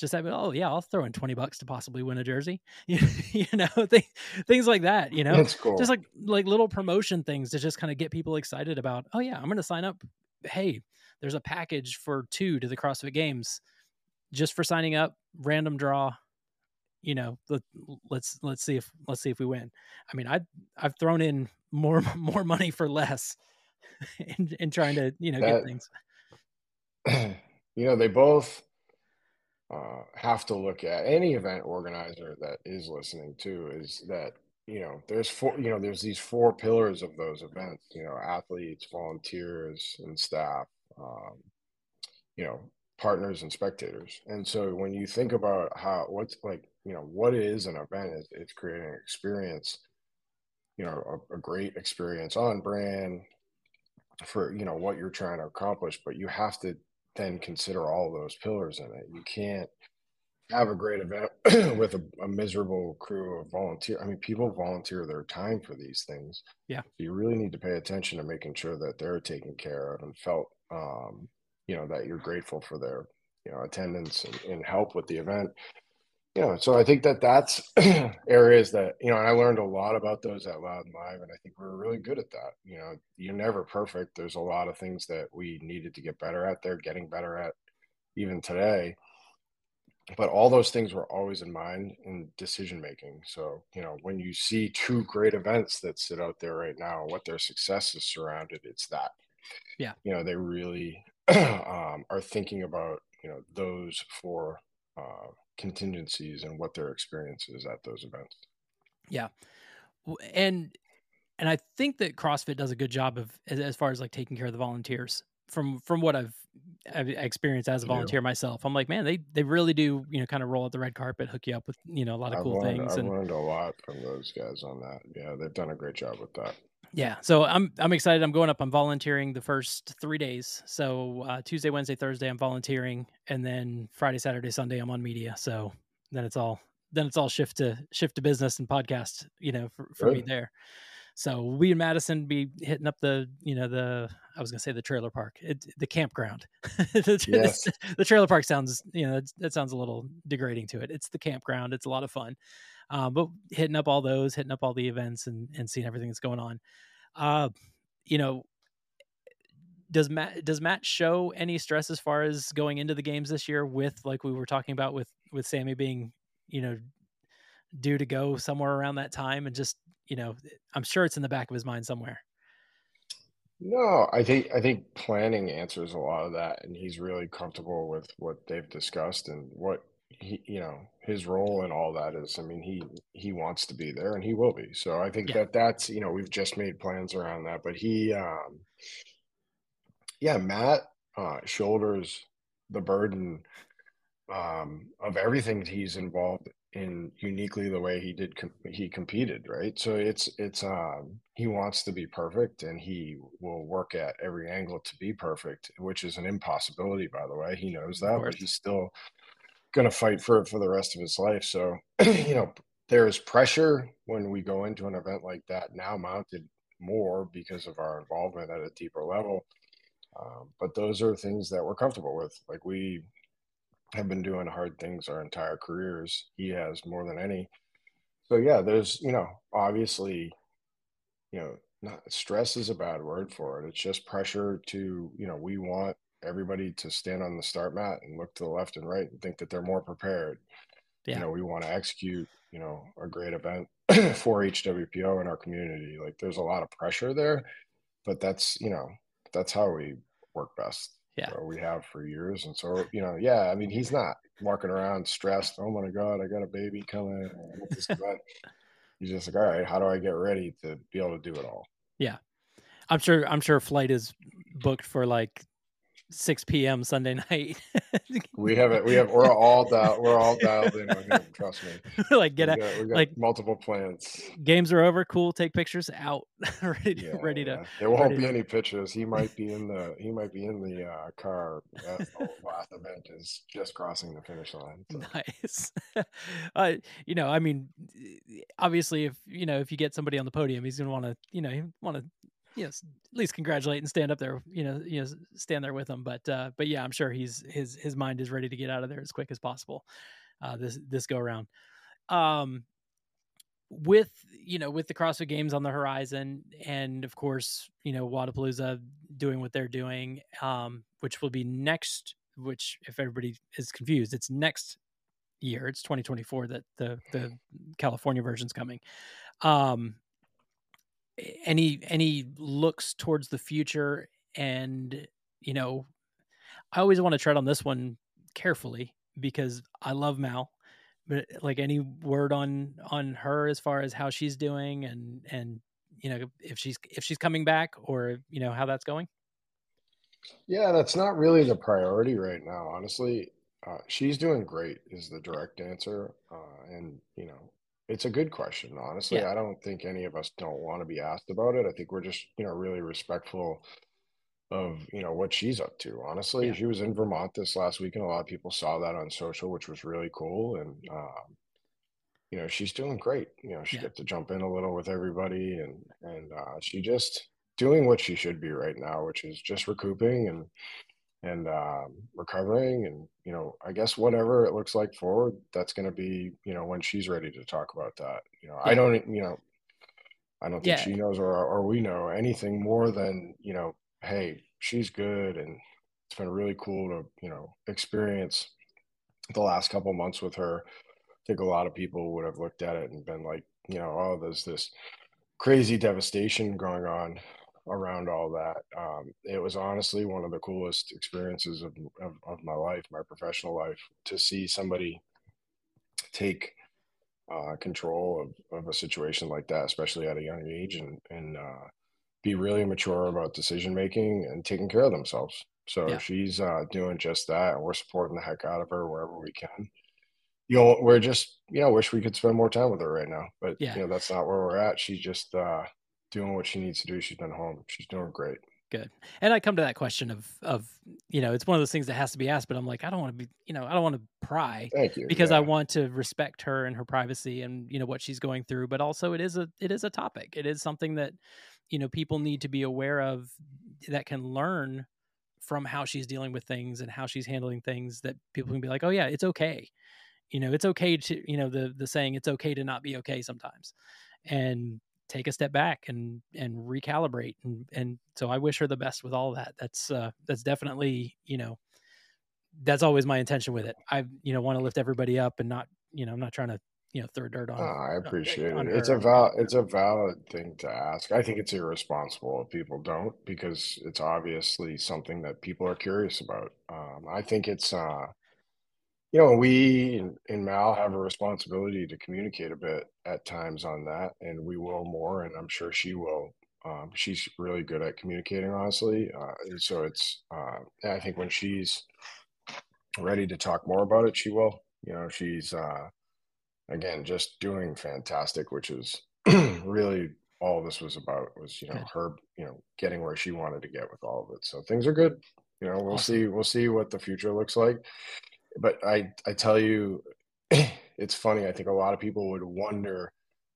just have oh yeah i'll throw in 20 bucks to possibly win a jersey. *laughs* You, you know *laughs* th- things like that you know? That's cool. just like like little promotion things to just kind of get people excited about oh yeah i'm going to sign up. Hey there's a package for two to the crossfit games just for signing up random draw you know let, let's let's see if let's see if we win. I mean i i've thrown in more *laughs* more money for less in, in trying to you know get things. *clears throat* You know, they both uh, have to look at any event organizer that is listening to is that, you know, there's four, you know, there's these four pillars of those events, you know, athletes, volunteers, and staff, um, you know, partners and spectators. And so when you think about how, what's like, you know, what is an event? It's, it's creating an experience, you know, a, a great experience on brand for, you know, what you're trying to accomplish, but you have to then consider all those pillars in it. You can't have a great event *clears throat* with a, a miserable crew of volunteer. I mean, people volunteer their time for these things. Yeah. So you really need to pay attention to making sure that they're taken care of and felt, um, you know, that you're grateful for their, you know, attendance and, and help with the event. You know, so I think that that's *clears throat* areas that, you know, and I learned a lot about those at Loud and Live, and I think we're really good at that. You know, you're never perfect. There's a lot of things that we needed to get better at. They're getting better at even today but all those things were always in mind in decision making. So, you know, when you see two great events that sit out there right now, what their success is surrounded, it's that. Yeah. You know, they really *clears throat* um, are thinking about, you know, those four uh, contingencies and what their experience is at those events. Yeah. and and I think that CrossFit does a good job of as, as far as like taking care of the volunteers from from what I've, I've experienced as a volunteer myself. I'm like, man, they they really do you know kind of roll out the red carpet, hook you up with you know a lot of I've cool learned, things, I've and learned a lot from those guys on that. Yeah, they've done a great job with that. Yeah. So I'm I'm excited. I'm going up. I'm volunteering the first three days. So uh, Tuesday, Wednesday, Thursday, I'm volunteering, and then Friday, Saturday, Sunday, I'm on media. So then it's all then it's all shift to shift to business and podcast. You know, for, for me there. So we in Madison be hitting up the, you know, the I was gonna say the trailer park, it, the campground. *laughs* the, tra- Yes. the, the trailer park sounds, you know, that, that sounds a little degrading to it. It's the campground. It's a lot of fun, um, but hitting up all those, hitting up all the events, and and seeing everything that's going on. Uh, you know, does Matt does Matt show any stress as far as going into the games this year with like we were talking about with with Sammy being, you know, due to go somewhere around that time and just you know i'm sure it's in the back of his mind somewhere No, I think I think planning answers a lot of that, and he's really comfortable with what they've discussed and what he, you know, his role and all that is. I mean, he he wants to be there, and he will be. So I think Yeah. that that's you know we've just made plans around that, but he, um, yeah, Matt uh, shoulders the burden um, of everything he's involved in uniquely the way he did com- he competed right? So it's it's um he wants to be perfect and he will work at every angle to be perfect which is an impossibility by the way. He knows that but he's still going to fight for it for the rest of his life. So *clears throat* you know there is pressure when we go into an event like that now mounted more because of our involvement at a deeper level. Um, but those are things that we're comfortable with. Like we have been doing hard things our entire careers. He has more than any. So yeah, there's you know obviously, you know, not stress is a bad word for it. It's just pressure to you know we want everybody to stand on the start mat and look to the left and right and think that they're more prepared. Yeah. You know, we want to execute you know a great event *clears throat* for HWPO in our community. Like there's a lot of pressure there, but that's you know that's how we work best Yeah. or we have for years. And so, you know, yeah, I mean, he's not walking around stressed. Oh my God, I got a baby coming. I got this event." He's just like, all right, how do I get ready to be able to do it all? Yeah. I'm sure i'm sure flight is booked for like 6 p.m sunday *laughs* night We have it. We have. We're all dialed. We're all dialed in on him. Trust me. *laughs* like get we out got, we got like- multiple plans. games are over cool take pictures out *laughs* ready to, Yeah, ready to. There won't be to- any pictures. He might be in the. He might be in the uh, car as the last event is just crossing the finish line. So. nice uh you know i mean obviously if you know if you get somebody on the podium he's gonna want to you know he want to yes at least congratulate and stand up there you know you know stand there with them but uh but yeah i'm sure he's his his mind is ready to get out of there as quick as possible uh this this go around um with you know with the CrossFit Games on the horizon, and of course you know Wodapalooza doing what they're doing, um, which will be next. Which, if everybody is confused, it's next year. It's 2024 that the the California version's coming. Um, any any looks towards the future, and you know, I always want to tread on this one carefully because I love Mal but like any word on on her as far as how she's doing and and you know if she's if she's coming back or you know how that's going Yeah, that's not really the priority right now, honestly. Uh, she's doing great, is the direct answer. Uh, and, you know, it's a good question, honestly. Yeah. I don't think any of us don't want to be asked about it. I think we're just, you know, really respectful of, you know, what she's up to, honestly. Yeah. She was in Vermont this last week, and a lot of people saw that on social, which was really cool. And, um, you know, she's doing great. You know, she Yeah. got to jump in a little with everybody, and and uh, she just doing what she should be right now, which is just recouping and and um, recovering, and you know, I guess whatever it looks like forward, that's going to be, you know, when she's ready to talk about that. You know, I don't, you know, I don't think Yeah. she knows or or we know anything more than you know, hey, she's good, and it's been really cool to you know experience the last couple months with her. I think a lot of people would have looked at it and been like, you know, oh, there's this crazy devastation going on around all that. Um, it was honestly one of the coolest experiences of, of, of my life, my professional life, to see somebody take uh, control of, of a situation like that, especially at a young age, and and uh, be really mature about decision making and taking care of themselves. So Yeah. she's uh, doing just that, and we're supporting the heck out of her wherever we can. You know, we're just you know wish we could spend more time with her right now, but Yeah. you know that's not where we're at. She just uh, doing what she needs to do. She's been home. She's doing great. good and i come to that question of of you know it's one of those things that has to be asked but i'm like i don't want to be you know i don't want to pry you. because yeah. i want to respect her and her privacy and you know what she's going through but also it is a it is a topic it is something that you know people need to be aware of that can learn from how she's dealing with things and how she's handling things that people can be like oh yeah it's okay you know it's okay to you know the the saying it's okay to not be okay sometimes and take a step back and and recalibrate and and so i wish her the best with all that that's uh that's definitely you know that's always my intention with it i you know want to lift everybody up and not you know i'm not trying to you know throw dirt on. Oh, I appreciate on it. It's a val it's a valid thing to ask. I think it's irresponsible if people don't because it's obviously something that people are curious about. Um, I think it's uh, you know, we in, in Mal have a responsibility to communicate a bit at times on that, and we will more, and I'm sure she will. Um, she's really good at communicating, honestly. Uh, and so it's, uh, I think when she's ready to talk more about it, she will. You know, she's uh, again just doing fantastic, which is *clears throat* really all this was about was you know her you know getting where she wanted to get with all of it. So things are good. You know, we'll see. We'll see what the future looks like. But I I tell you, *clears throat* it's funny. I think a lot of people would wonder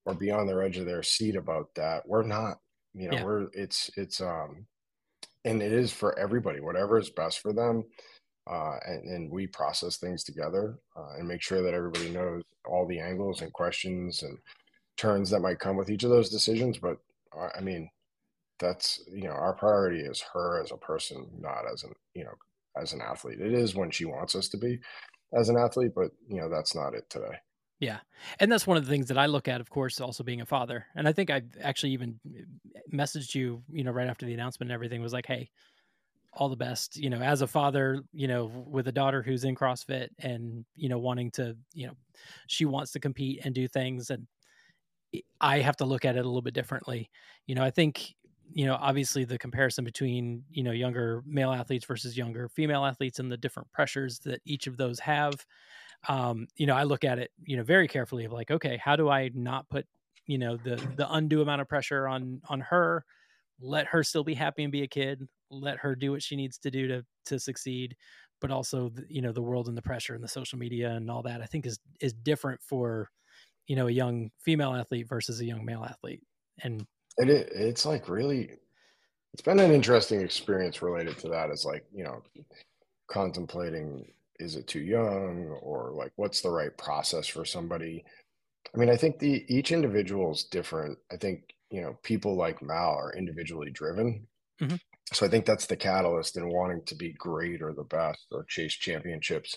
or be on the edge of their seat about that. We're not. You know, Yeah. we're it's it's um and it is for everybody whatever is best for them uh, and, and we process things together uh, and make sure that everybody knows all the angles and questions and turns that might come with each of those decisions but uh, i mean that's you know our priority is her as a person not as an you know as an athlete it is when she wants us to be as an athlete but you know that's not it today Yeah. And that's one of the things that I look at, of course, also being a father. And I think I actually even messaged you, you know, right after the announcement and everything was like, hey, all the best, you know, as a father, you know, with a daughter who's in CrossFit and, you know, wanting to, you know, she wants to compete and do things. And I have to look at it a little bit differently. You know, I think, you know, obviously the comparison between, you know, younger male athletes versus younger female athletes and the different pressures that each of those have um, you know, I look at it, you know, very carefully of like, okay, how do I not put, you know, the the undue amount of pressure on on her, let her still be happy and be a kid, let her do what she needs to do to to succeed, but also, you know, the world and the pressure and the social media and all that, I think is is different for, you know, a young female athlete versus a young male athlete. And it, it it's like really it's been an interesting experience related to that is like you know contemplating is it too young or like what's the right process for somebody? I mean i think the each individual is different. I think you know people like mal are individually driven. Mhm. so i think that's the catalyst in wanting to be great or the best or chase championships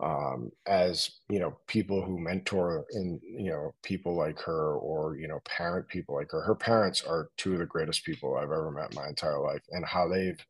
um as you know people who mentor in you know people like her or you know parent people like her her parents are two of the greatest people i've ever met in my entire life and how they've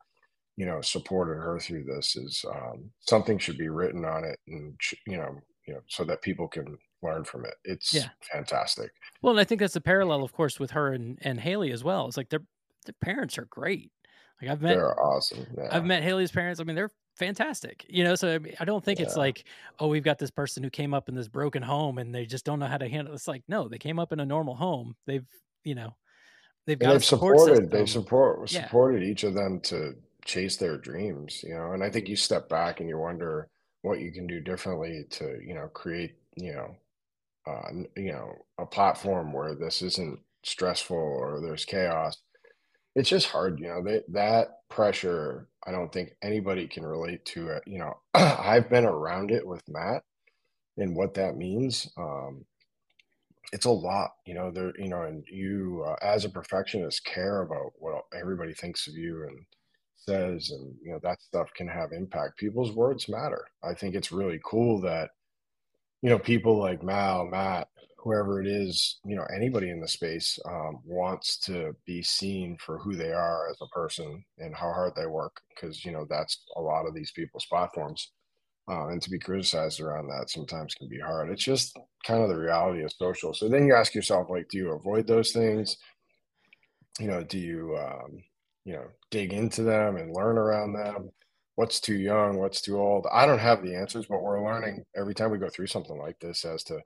you know supported her through this is um, something should be written on it and you know you know so that people can learn from it it's Yeah. fantastic well, and I think that's a parallel, of course, with her and, and Haley as well. It's like their their parents are great. Like I've met they're awesome yeah. I've met Haley's parents. I mean, they're fantastic. You know, so I, mean, I don't think it's like, oh, we've got this person who came up in this broken home and they just don't know how to handle. It's like, no, they came up in a normal home. They've, you know, they've got they've support supported they've support Yeah. supported each of them to chase their dreams you know and i think you step back and you wonder what you can do differently to you know create you know uh, you know a platform where this isn't stressful or there's chaos it's just hard you know that that pressure i don't think anybody can relate to it you know. *clears throat* I've been around it with matt and what that means um it's a lot you know there you know and you uh, as a perfectionist care about what everybody thinks of you and says and you know that stuff can have impact. People's words matter. I think it's really cool that you know people like mal matt whoever it is you know anybody in the space um, wants to be seen for who they are as a person and how hard they work because you know that's a lot of these people's platforms. Uh, and to be criticized around that sometimes can be hard. It's just kind of the reality of social. So then you ask yourself like do you avoid those things? You know do you um, you know dig into them and learn around them? What's too young? What's too old? I don't have the answers but we're learning every time we go through something like this as to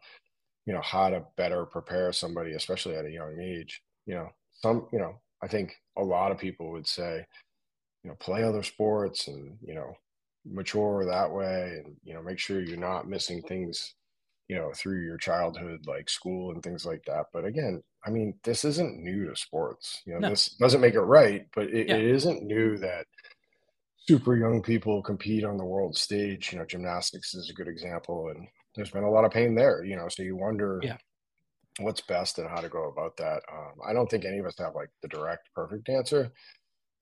you know how to better prepare somebody especially at a young age you know some you know i think a lot of people would say you know play other sports and you know mature that way and you know make sure you're not missing things you know through your childhood like school and things like that but again i mean this isn't new to sports you know No. this doesn't make it right but it, Yeah. it isn't new that super young people compete on the world stage you know gymnastics is a good example and there's been a lot of pain there you know so you wonder Yeah. what's best and how to go about that um, i don't think any of us have like the direct perfect answer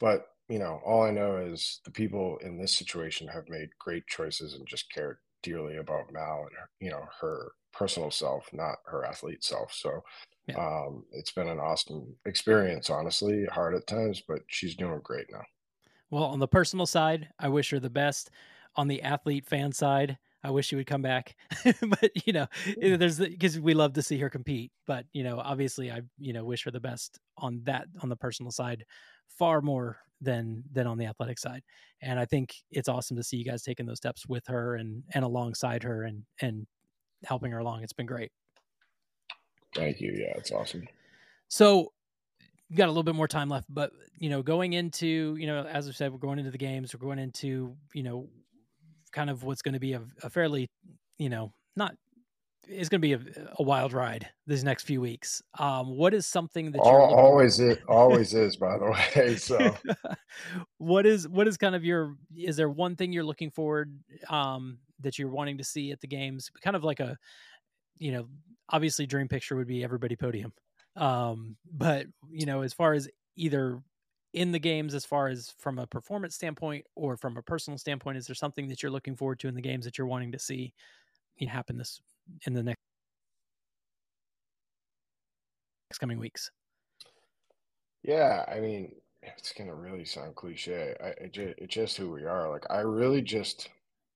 but you know all i know is the people in this situation have made great choices and just cared dearly about Mal and her, you know her personal self, not her athlete self. So Yeah. um, it's been an awesome experience. Honestly, hard at times, but she's doing great now. Well, on the personal side, I wish her the best. On the athlete fan side, I wish she would come back. *laughs* but you know, eh, there's because we love to see her compete. But you know, obviously, I you know wish her the best on that on the personal side, far more than than on the athletic side. And I think it's awesome to see you guys taking those steps with her and and alongside her and and helping her along. It's been great. Thank you. Yeah, it's awesome. So got a little bit more time left, but you know, going into, you know, as I said, we're going into the games, we're going into, you know, kind of what's going to be a, a fairly, you know, not it's going to be a, a wild ride these next few weeks. Um, what is something that you're always it always is, by the *laughs* way. So *laughs* what is what is kind of your is there one thing you're looking forward um that you're wanting to see at the games kind of like a you know obviously dream picture would be everybody podium um but you know as far as either in the games as far as from a performance standpoint or from a personal standpoint is there something that you're looking forward to in the games that you're wanting to see happen this in the next next coming weeks Yeah, I mean, it's gonna really sound cliche. I, it it's just who we are. Like, I really just,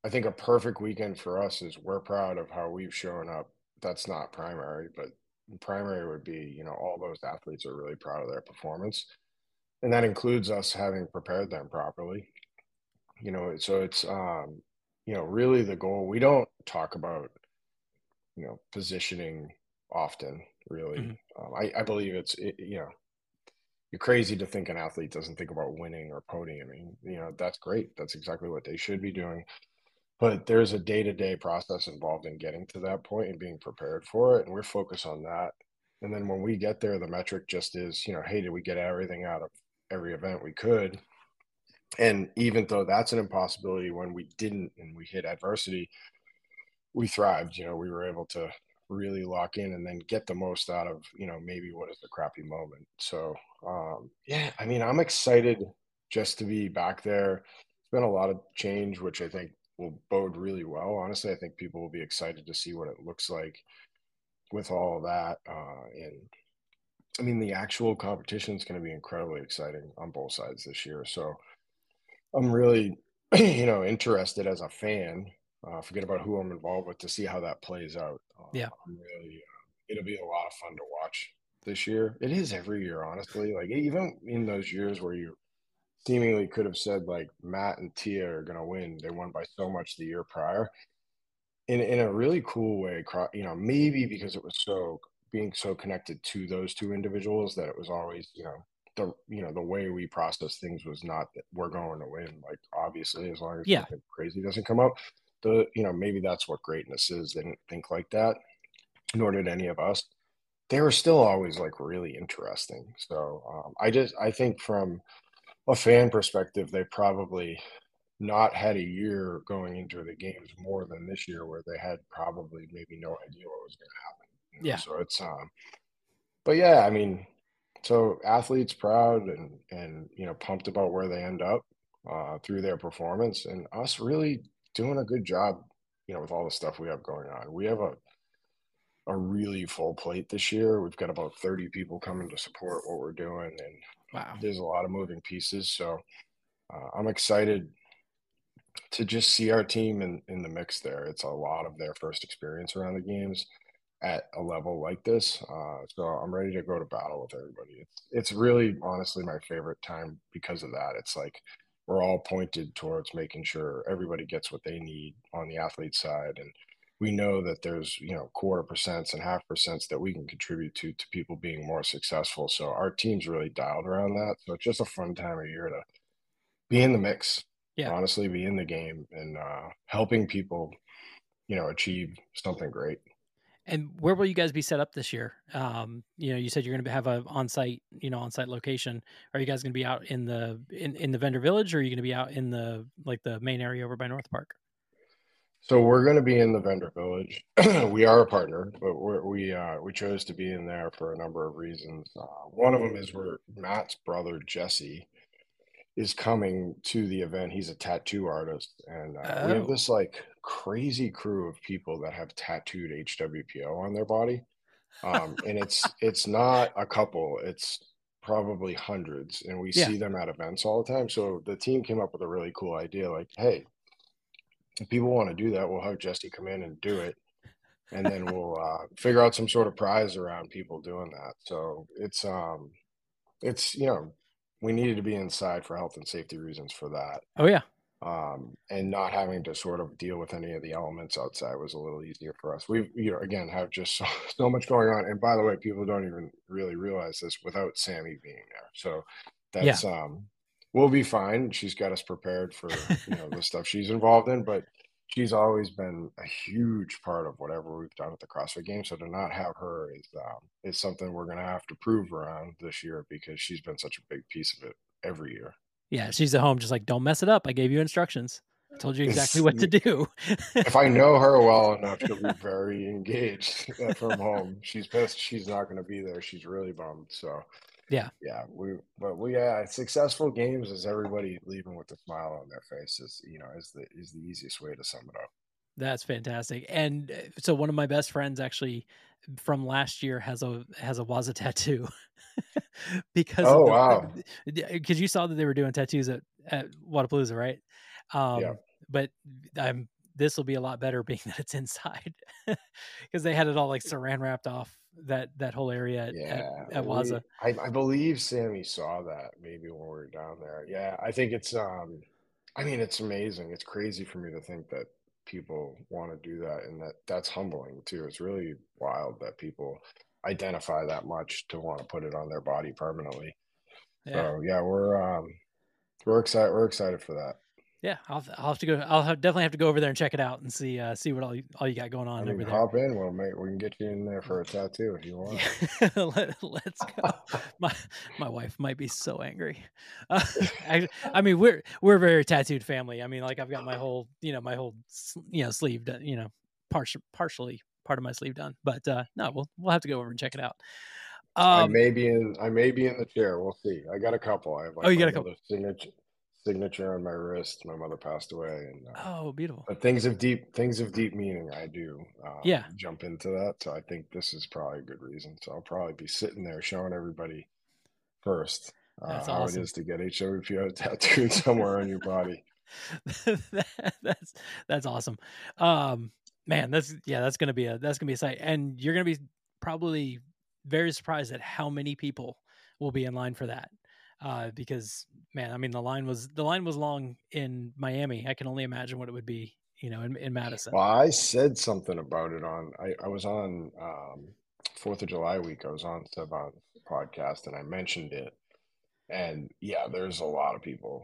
I think a perfect weekend for us is we're proud of how we've shown up. That's not primary, but primary would be, you know, all those athletes are really proud of their performance, and that includes us having prepared them properly. You know, so it's, um, you know, really the goal. We don't talk about, you know, positioning often, really. Mhm. Um, I, I believe it's, it, you know you're crazy to think an athlete doesn't think about winning or podiuming. You know, that's great. That's exactly what they should be doing. But there's a day to day process involved in getting to that point and being prepared for it. And we're focused on that. And then when we get there, the metric just is, you know, hey, did we get everything out of every event we could? And even though that's an impossibility, when we didn't and we hit adversity, we thrived. You know, we were able to really lock in and then get the most out of you know maybe what is a crappy moment so um yeah i mean i'm excited just to be back there it's been a lot of change which i think will bode really well honestly i think people will be excited to see what it looks like with all that uh and i mean the actual competition is going to be incredibly exciting on both sides this year so i'm really *clears throat* you know interested as a fan uh, forget about who I'm involved with to see how that plays out. Uh, Yeah. I'm really, uh, it'll be a lot of fun to watch this year. It is every year, honestly. Like even in those years where you seemingly could have said like Matt and Tia are going to win, they won by so much the year prior. In in a really cool way, you know, maybe because it was so being so connected to those two individuals that it was always, you know, the you know the way we process things was not that we're going to win. Like obviously, as long as Yeah. nothing crazy doesn't come up, the you know maybe that's what greatness is. They didn't think like that, nor did any of us. They were still always like really interesting. So um, I just I think from a fan perspective, they probably not had a year going into the games more than this year, where they had probably maybe no idea what was going to happen. You know? Yeah. So it's um, but yeah, I mean, so athletes proud and and you know pumped about where they end up uh, through their performance, and us really doing a good job, you know, with all the stuff we have going on. We have a a really full plate this year. We've got about 30 people coming to support what we're doing, and wow there's a lot of moving pieces. So uh, I'm excited to just see our team in, in the mix there. It's a lot of their first experience around the games at a level like this. Uh, so I'm ready to go to battle with everybody. It's, it's really honestly my favorite time because of that. It's like we're all pointed towards making sure everybody gets what they need on the athlete side. And we know that there's, you know, quarter percents and half percents that we can contribute to, to people being more successful. So our team's really dialed around that. So it's just a fun time of year to be in the mix Yeah. honestly be in the game and uh, helping people you know achieve something great And where will you guys be set up this year? Um, you know, you said you're going to have a on-site, you know, on-site location. Are you guys going to be out in the in, in the vendor village, or are you going to be out in the like the main area over by North Park? so we're going to be in the vendor village *clears throat* we are a partner but we uh, we chose to be in there for a number of reasons uh, one of them is we're matt's brother jesse is coming to the event. He's a tattoo artist, and uh, we Oh. have this like crazy crew of people that have tattooed HWPO on their body, um, and it's *laughs* it's not a couple. It's probably hundreds, and we Yeah. see them at events all the time. So the team came up with a really cool idea, like, hey, if people want to do that, we'll have Jesse come in and do it, and then *laughs* we'll uh, figure out some sort of prize around people doing that. So it's um, it's you know, we needed to be inside for health and safety reasons for that Oh yeah. um, and not having to sort of deal with any of the elements outside was a little easier for us. We, you know, again, have just *laughs* so, so much going on. And by the way, people don't even really realize this without Sammy being there. So Yeah. that's, um, we'll be fine. She's got us prepared for, you know, the stuff she's involved in, but she's always been a huge part of whatever we've done at the CrossFit Games. So to not have her is, um, is something we're going to have to prove around this year because she's been such a big piece of it every year. Yeah. She's at home, just like, don't mess it up. I gave you instructions. I told you exactly what to do. if I know her well *laughs* enough, she'll be very engaged from home. She's pissed. She's not going to be there. She's really bummed. So, Yeah. yeah. We, but we, yeah, successful games is everybody leaving with a smile on their faces. You know, is the is the easiest way to sum it up. That's fantastic. And uh, so one of my best friends actually from last year has a has a Waza tattoo *laughs* because Oh, wow. because you saw that they were doing tattoos at at Wodapalooza, right? Um, But I'm this will be a lot better *laughs* being that it's inside because they had it all like saran wrapped off that that whole area at, Yeah, at, at Waza. I, I believe Sammy saw that maybe when we were down there. Yeah, I think it's um, I mean, it's amazing. It's crazy for me to think that people want to do that, and that that's humbling too. It's really wild that people identify that much to want to put it on their body permanently. Yeah. So yeah, we're um, we're excited. We're excited for that. Yeah, I'll, I'll have to go. I'll have, definitely have to go over there and check it out and see uh, see what all you, all you got going on I mean, over there. hop in. We'll make we can get you in there for a *laughs* tattoo if you want. *laughs* Let, let's go. *laughs* My my wife might be so angry. Uh, I, I mean, we're we're a very tattooed family. I mean, like I've got my whole you know my whole you know sleeve done. You know, partial partially part of my sleeve done. But uh, no, we'll we'll have to go over and check it out. I Um, may be in. I may be in the chair. We'll see. I got a couple. I have. Like Oh, you got a couple. Signature, signature on my wrist. My mother passed away, and uh, oh, beautiful. but things of deep things of deep meaning. I do. Uh, Yeah. Jump into that. So I think this is probably a good reason. So I'll probably be sitting there showing everybody first uh, That's how it is to get HWPO *laughs* tattooed somewhere on your body. *laughs* That- that's that's awesome. Um, man, that's yeah, that's gonna be a that's gonna be a sight, and you're gonna be probably very surprised at how many people will be in line for that. Uh, because man, I mean, the line was the line was long in Miami. I can only imagine what it would be, you know, in, in Madison. Well, I said something about it on. I, I was on um, Fourth of July week. I was on Sevan's podcast, and I mentioned it. And yeah, there's a lot of people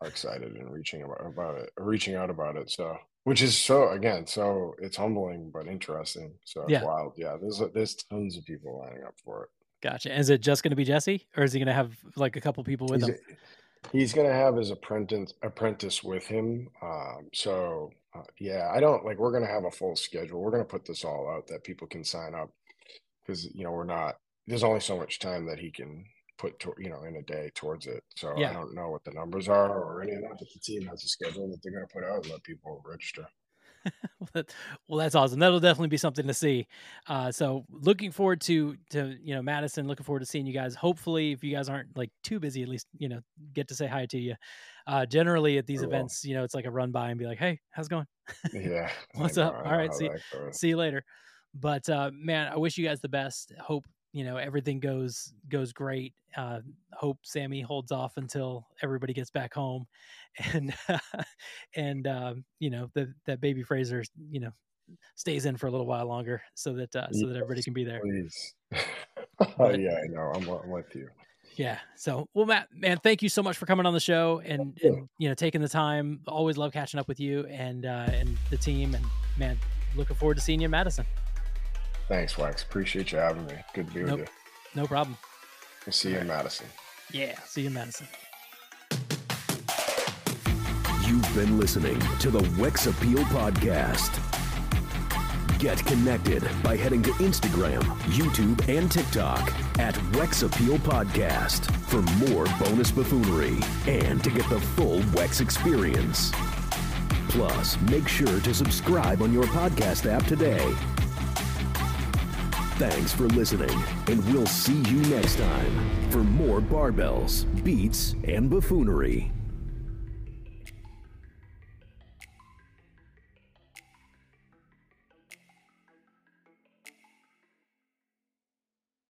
are excited and reaching about, about it, reaching out about it. So, which is so again, so it's humbling but interesting. So it's Yeah. wild. Yeah, there's there's tons of people lining up for it. Gotcha. Is it just going to be Jesse, or is he going to have like a couple people with he's, him? he's gonna have his apprentice apprentice with him. Um, so uh, yeah, I don't like. We're gonna have a full schedule. We're gonna put this all out that people can sign up because you know we're not. There's only so much time that he can put to, you know in a day towards it. So Yeah. I don't know what the numbers are or any of that. But the team has a schedule that they're gonna put out and let people register. *laughs* That- well, that's awesome. That'll definitely be something to see. Uh, so looking forward to to you know Madison. Looking forward to seeing you guys. Hopefully, if you guys aren't like too busy, at least you know get to say hi to you. Uh, generally at these events, you know, it's like a run by and be like, "Hey, how's it going? Yeah. *laughs* What's up? All right, see- See you later." But uh, man, I wish you guys the best. Hope you know everything goes goes great. Uh, hope Sammy holds off until everybody gets back home, *laughs* and and um, you know that that baby Fraser, you know, stays in for a little while longer so that uh, so that everybody can be there. Please. *laughs* But- yeah, I know. I'm, I'm with you. Yeah. So, well, Matt, man, thank you so much for coming on the show and, you. and you know taking the time. Always love catching up with you and uh, and the team. And man, looking forward to seeing you in Madison. Thanks, Wex. Appreciate you having me. Good to be with you. No problem. We'll see you in Madison. Yeah. See you in Madison. You've been listening to the Wex Appeal Podcast. Get connected by heading to Instagram, YouTube, and TikTok at Wex Appeal Podcast. for more bonus buffoonery and to get the full Wex experience. Plus, make sure to subscribe on your podcast app today. Thanks for listening, and we'll see you next time for more barbells, beats, and buffoonery.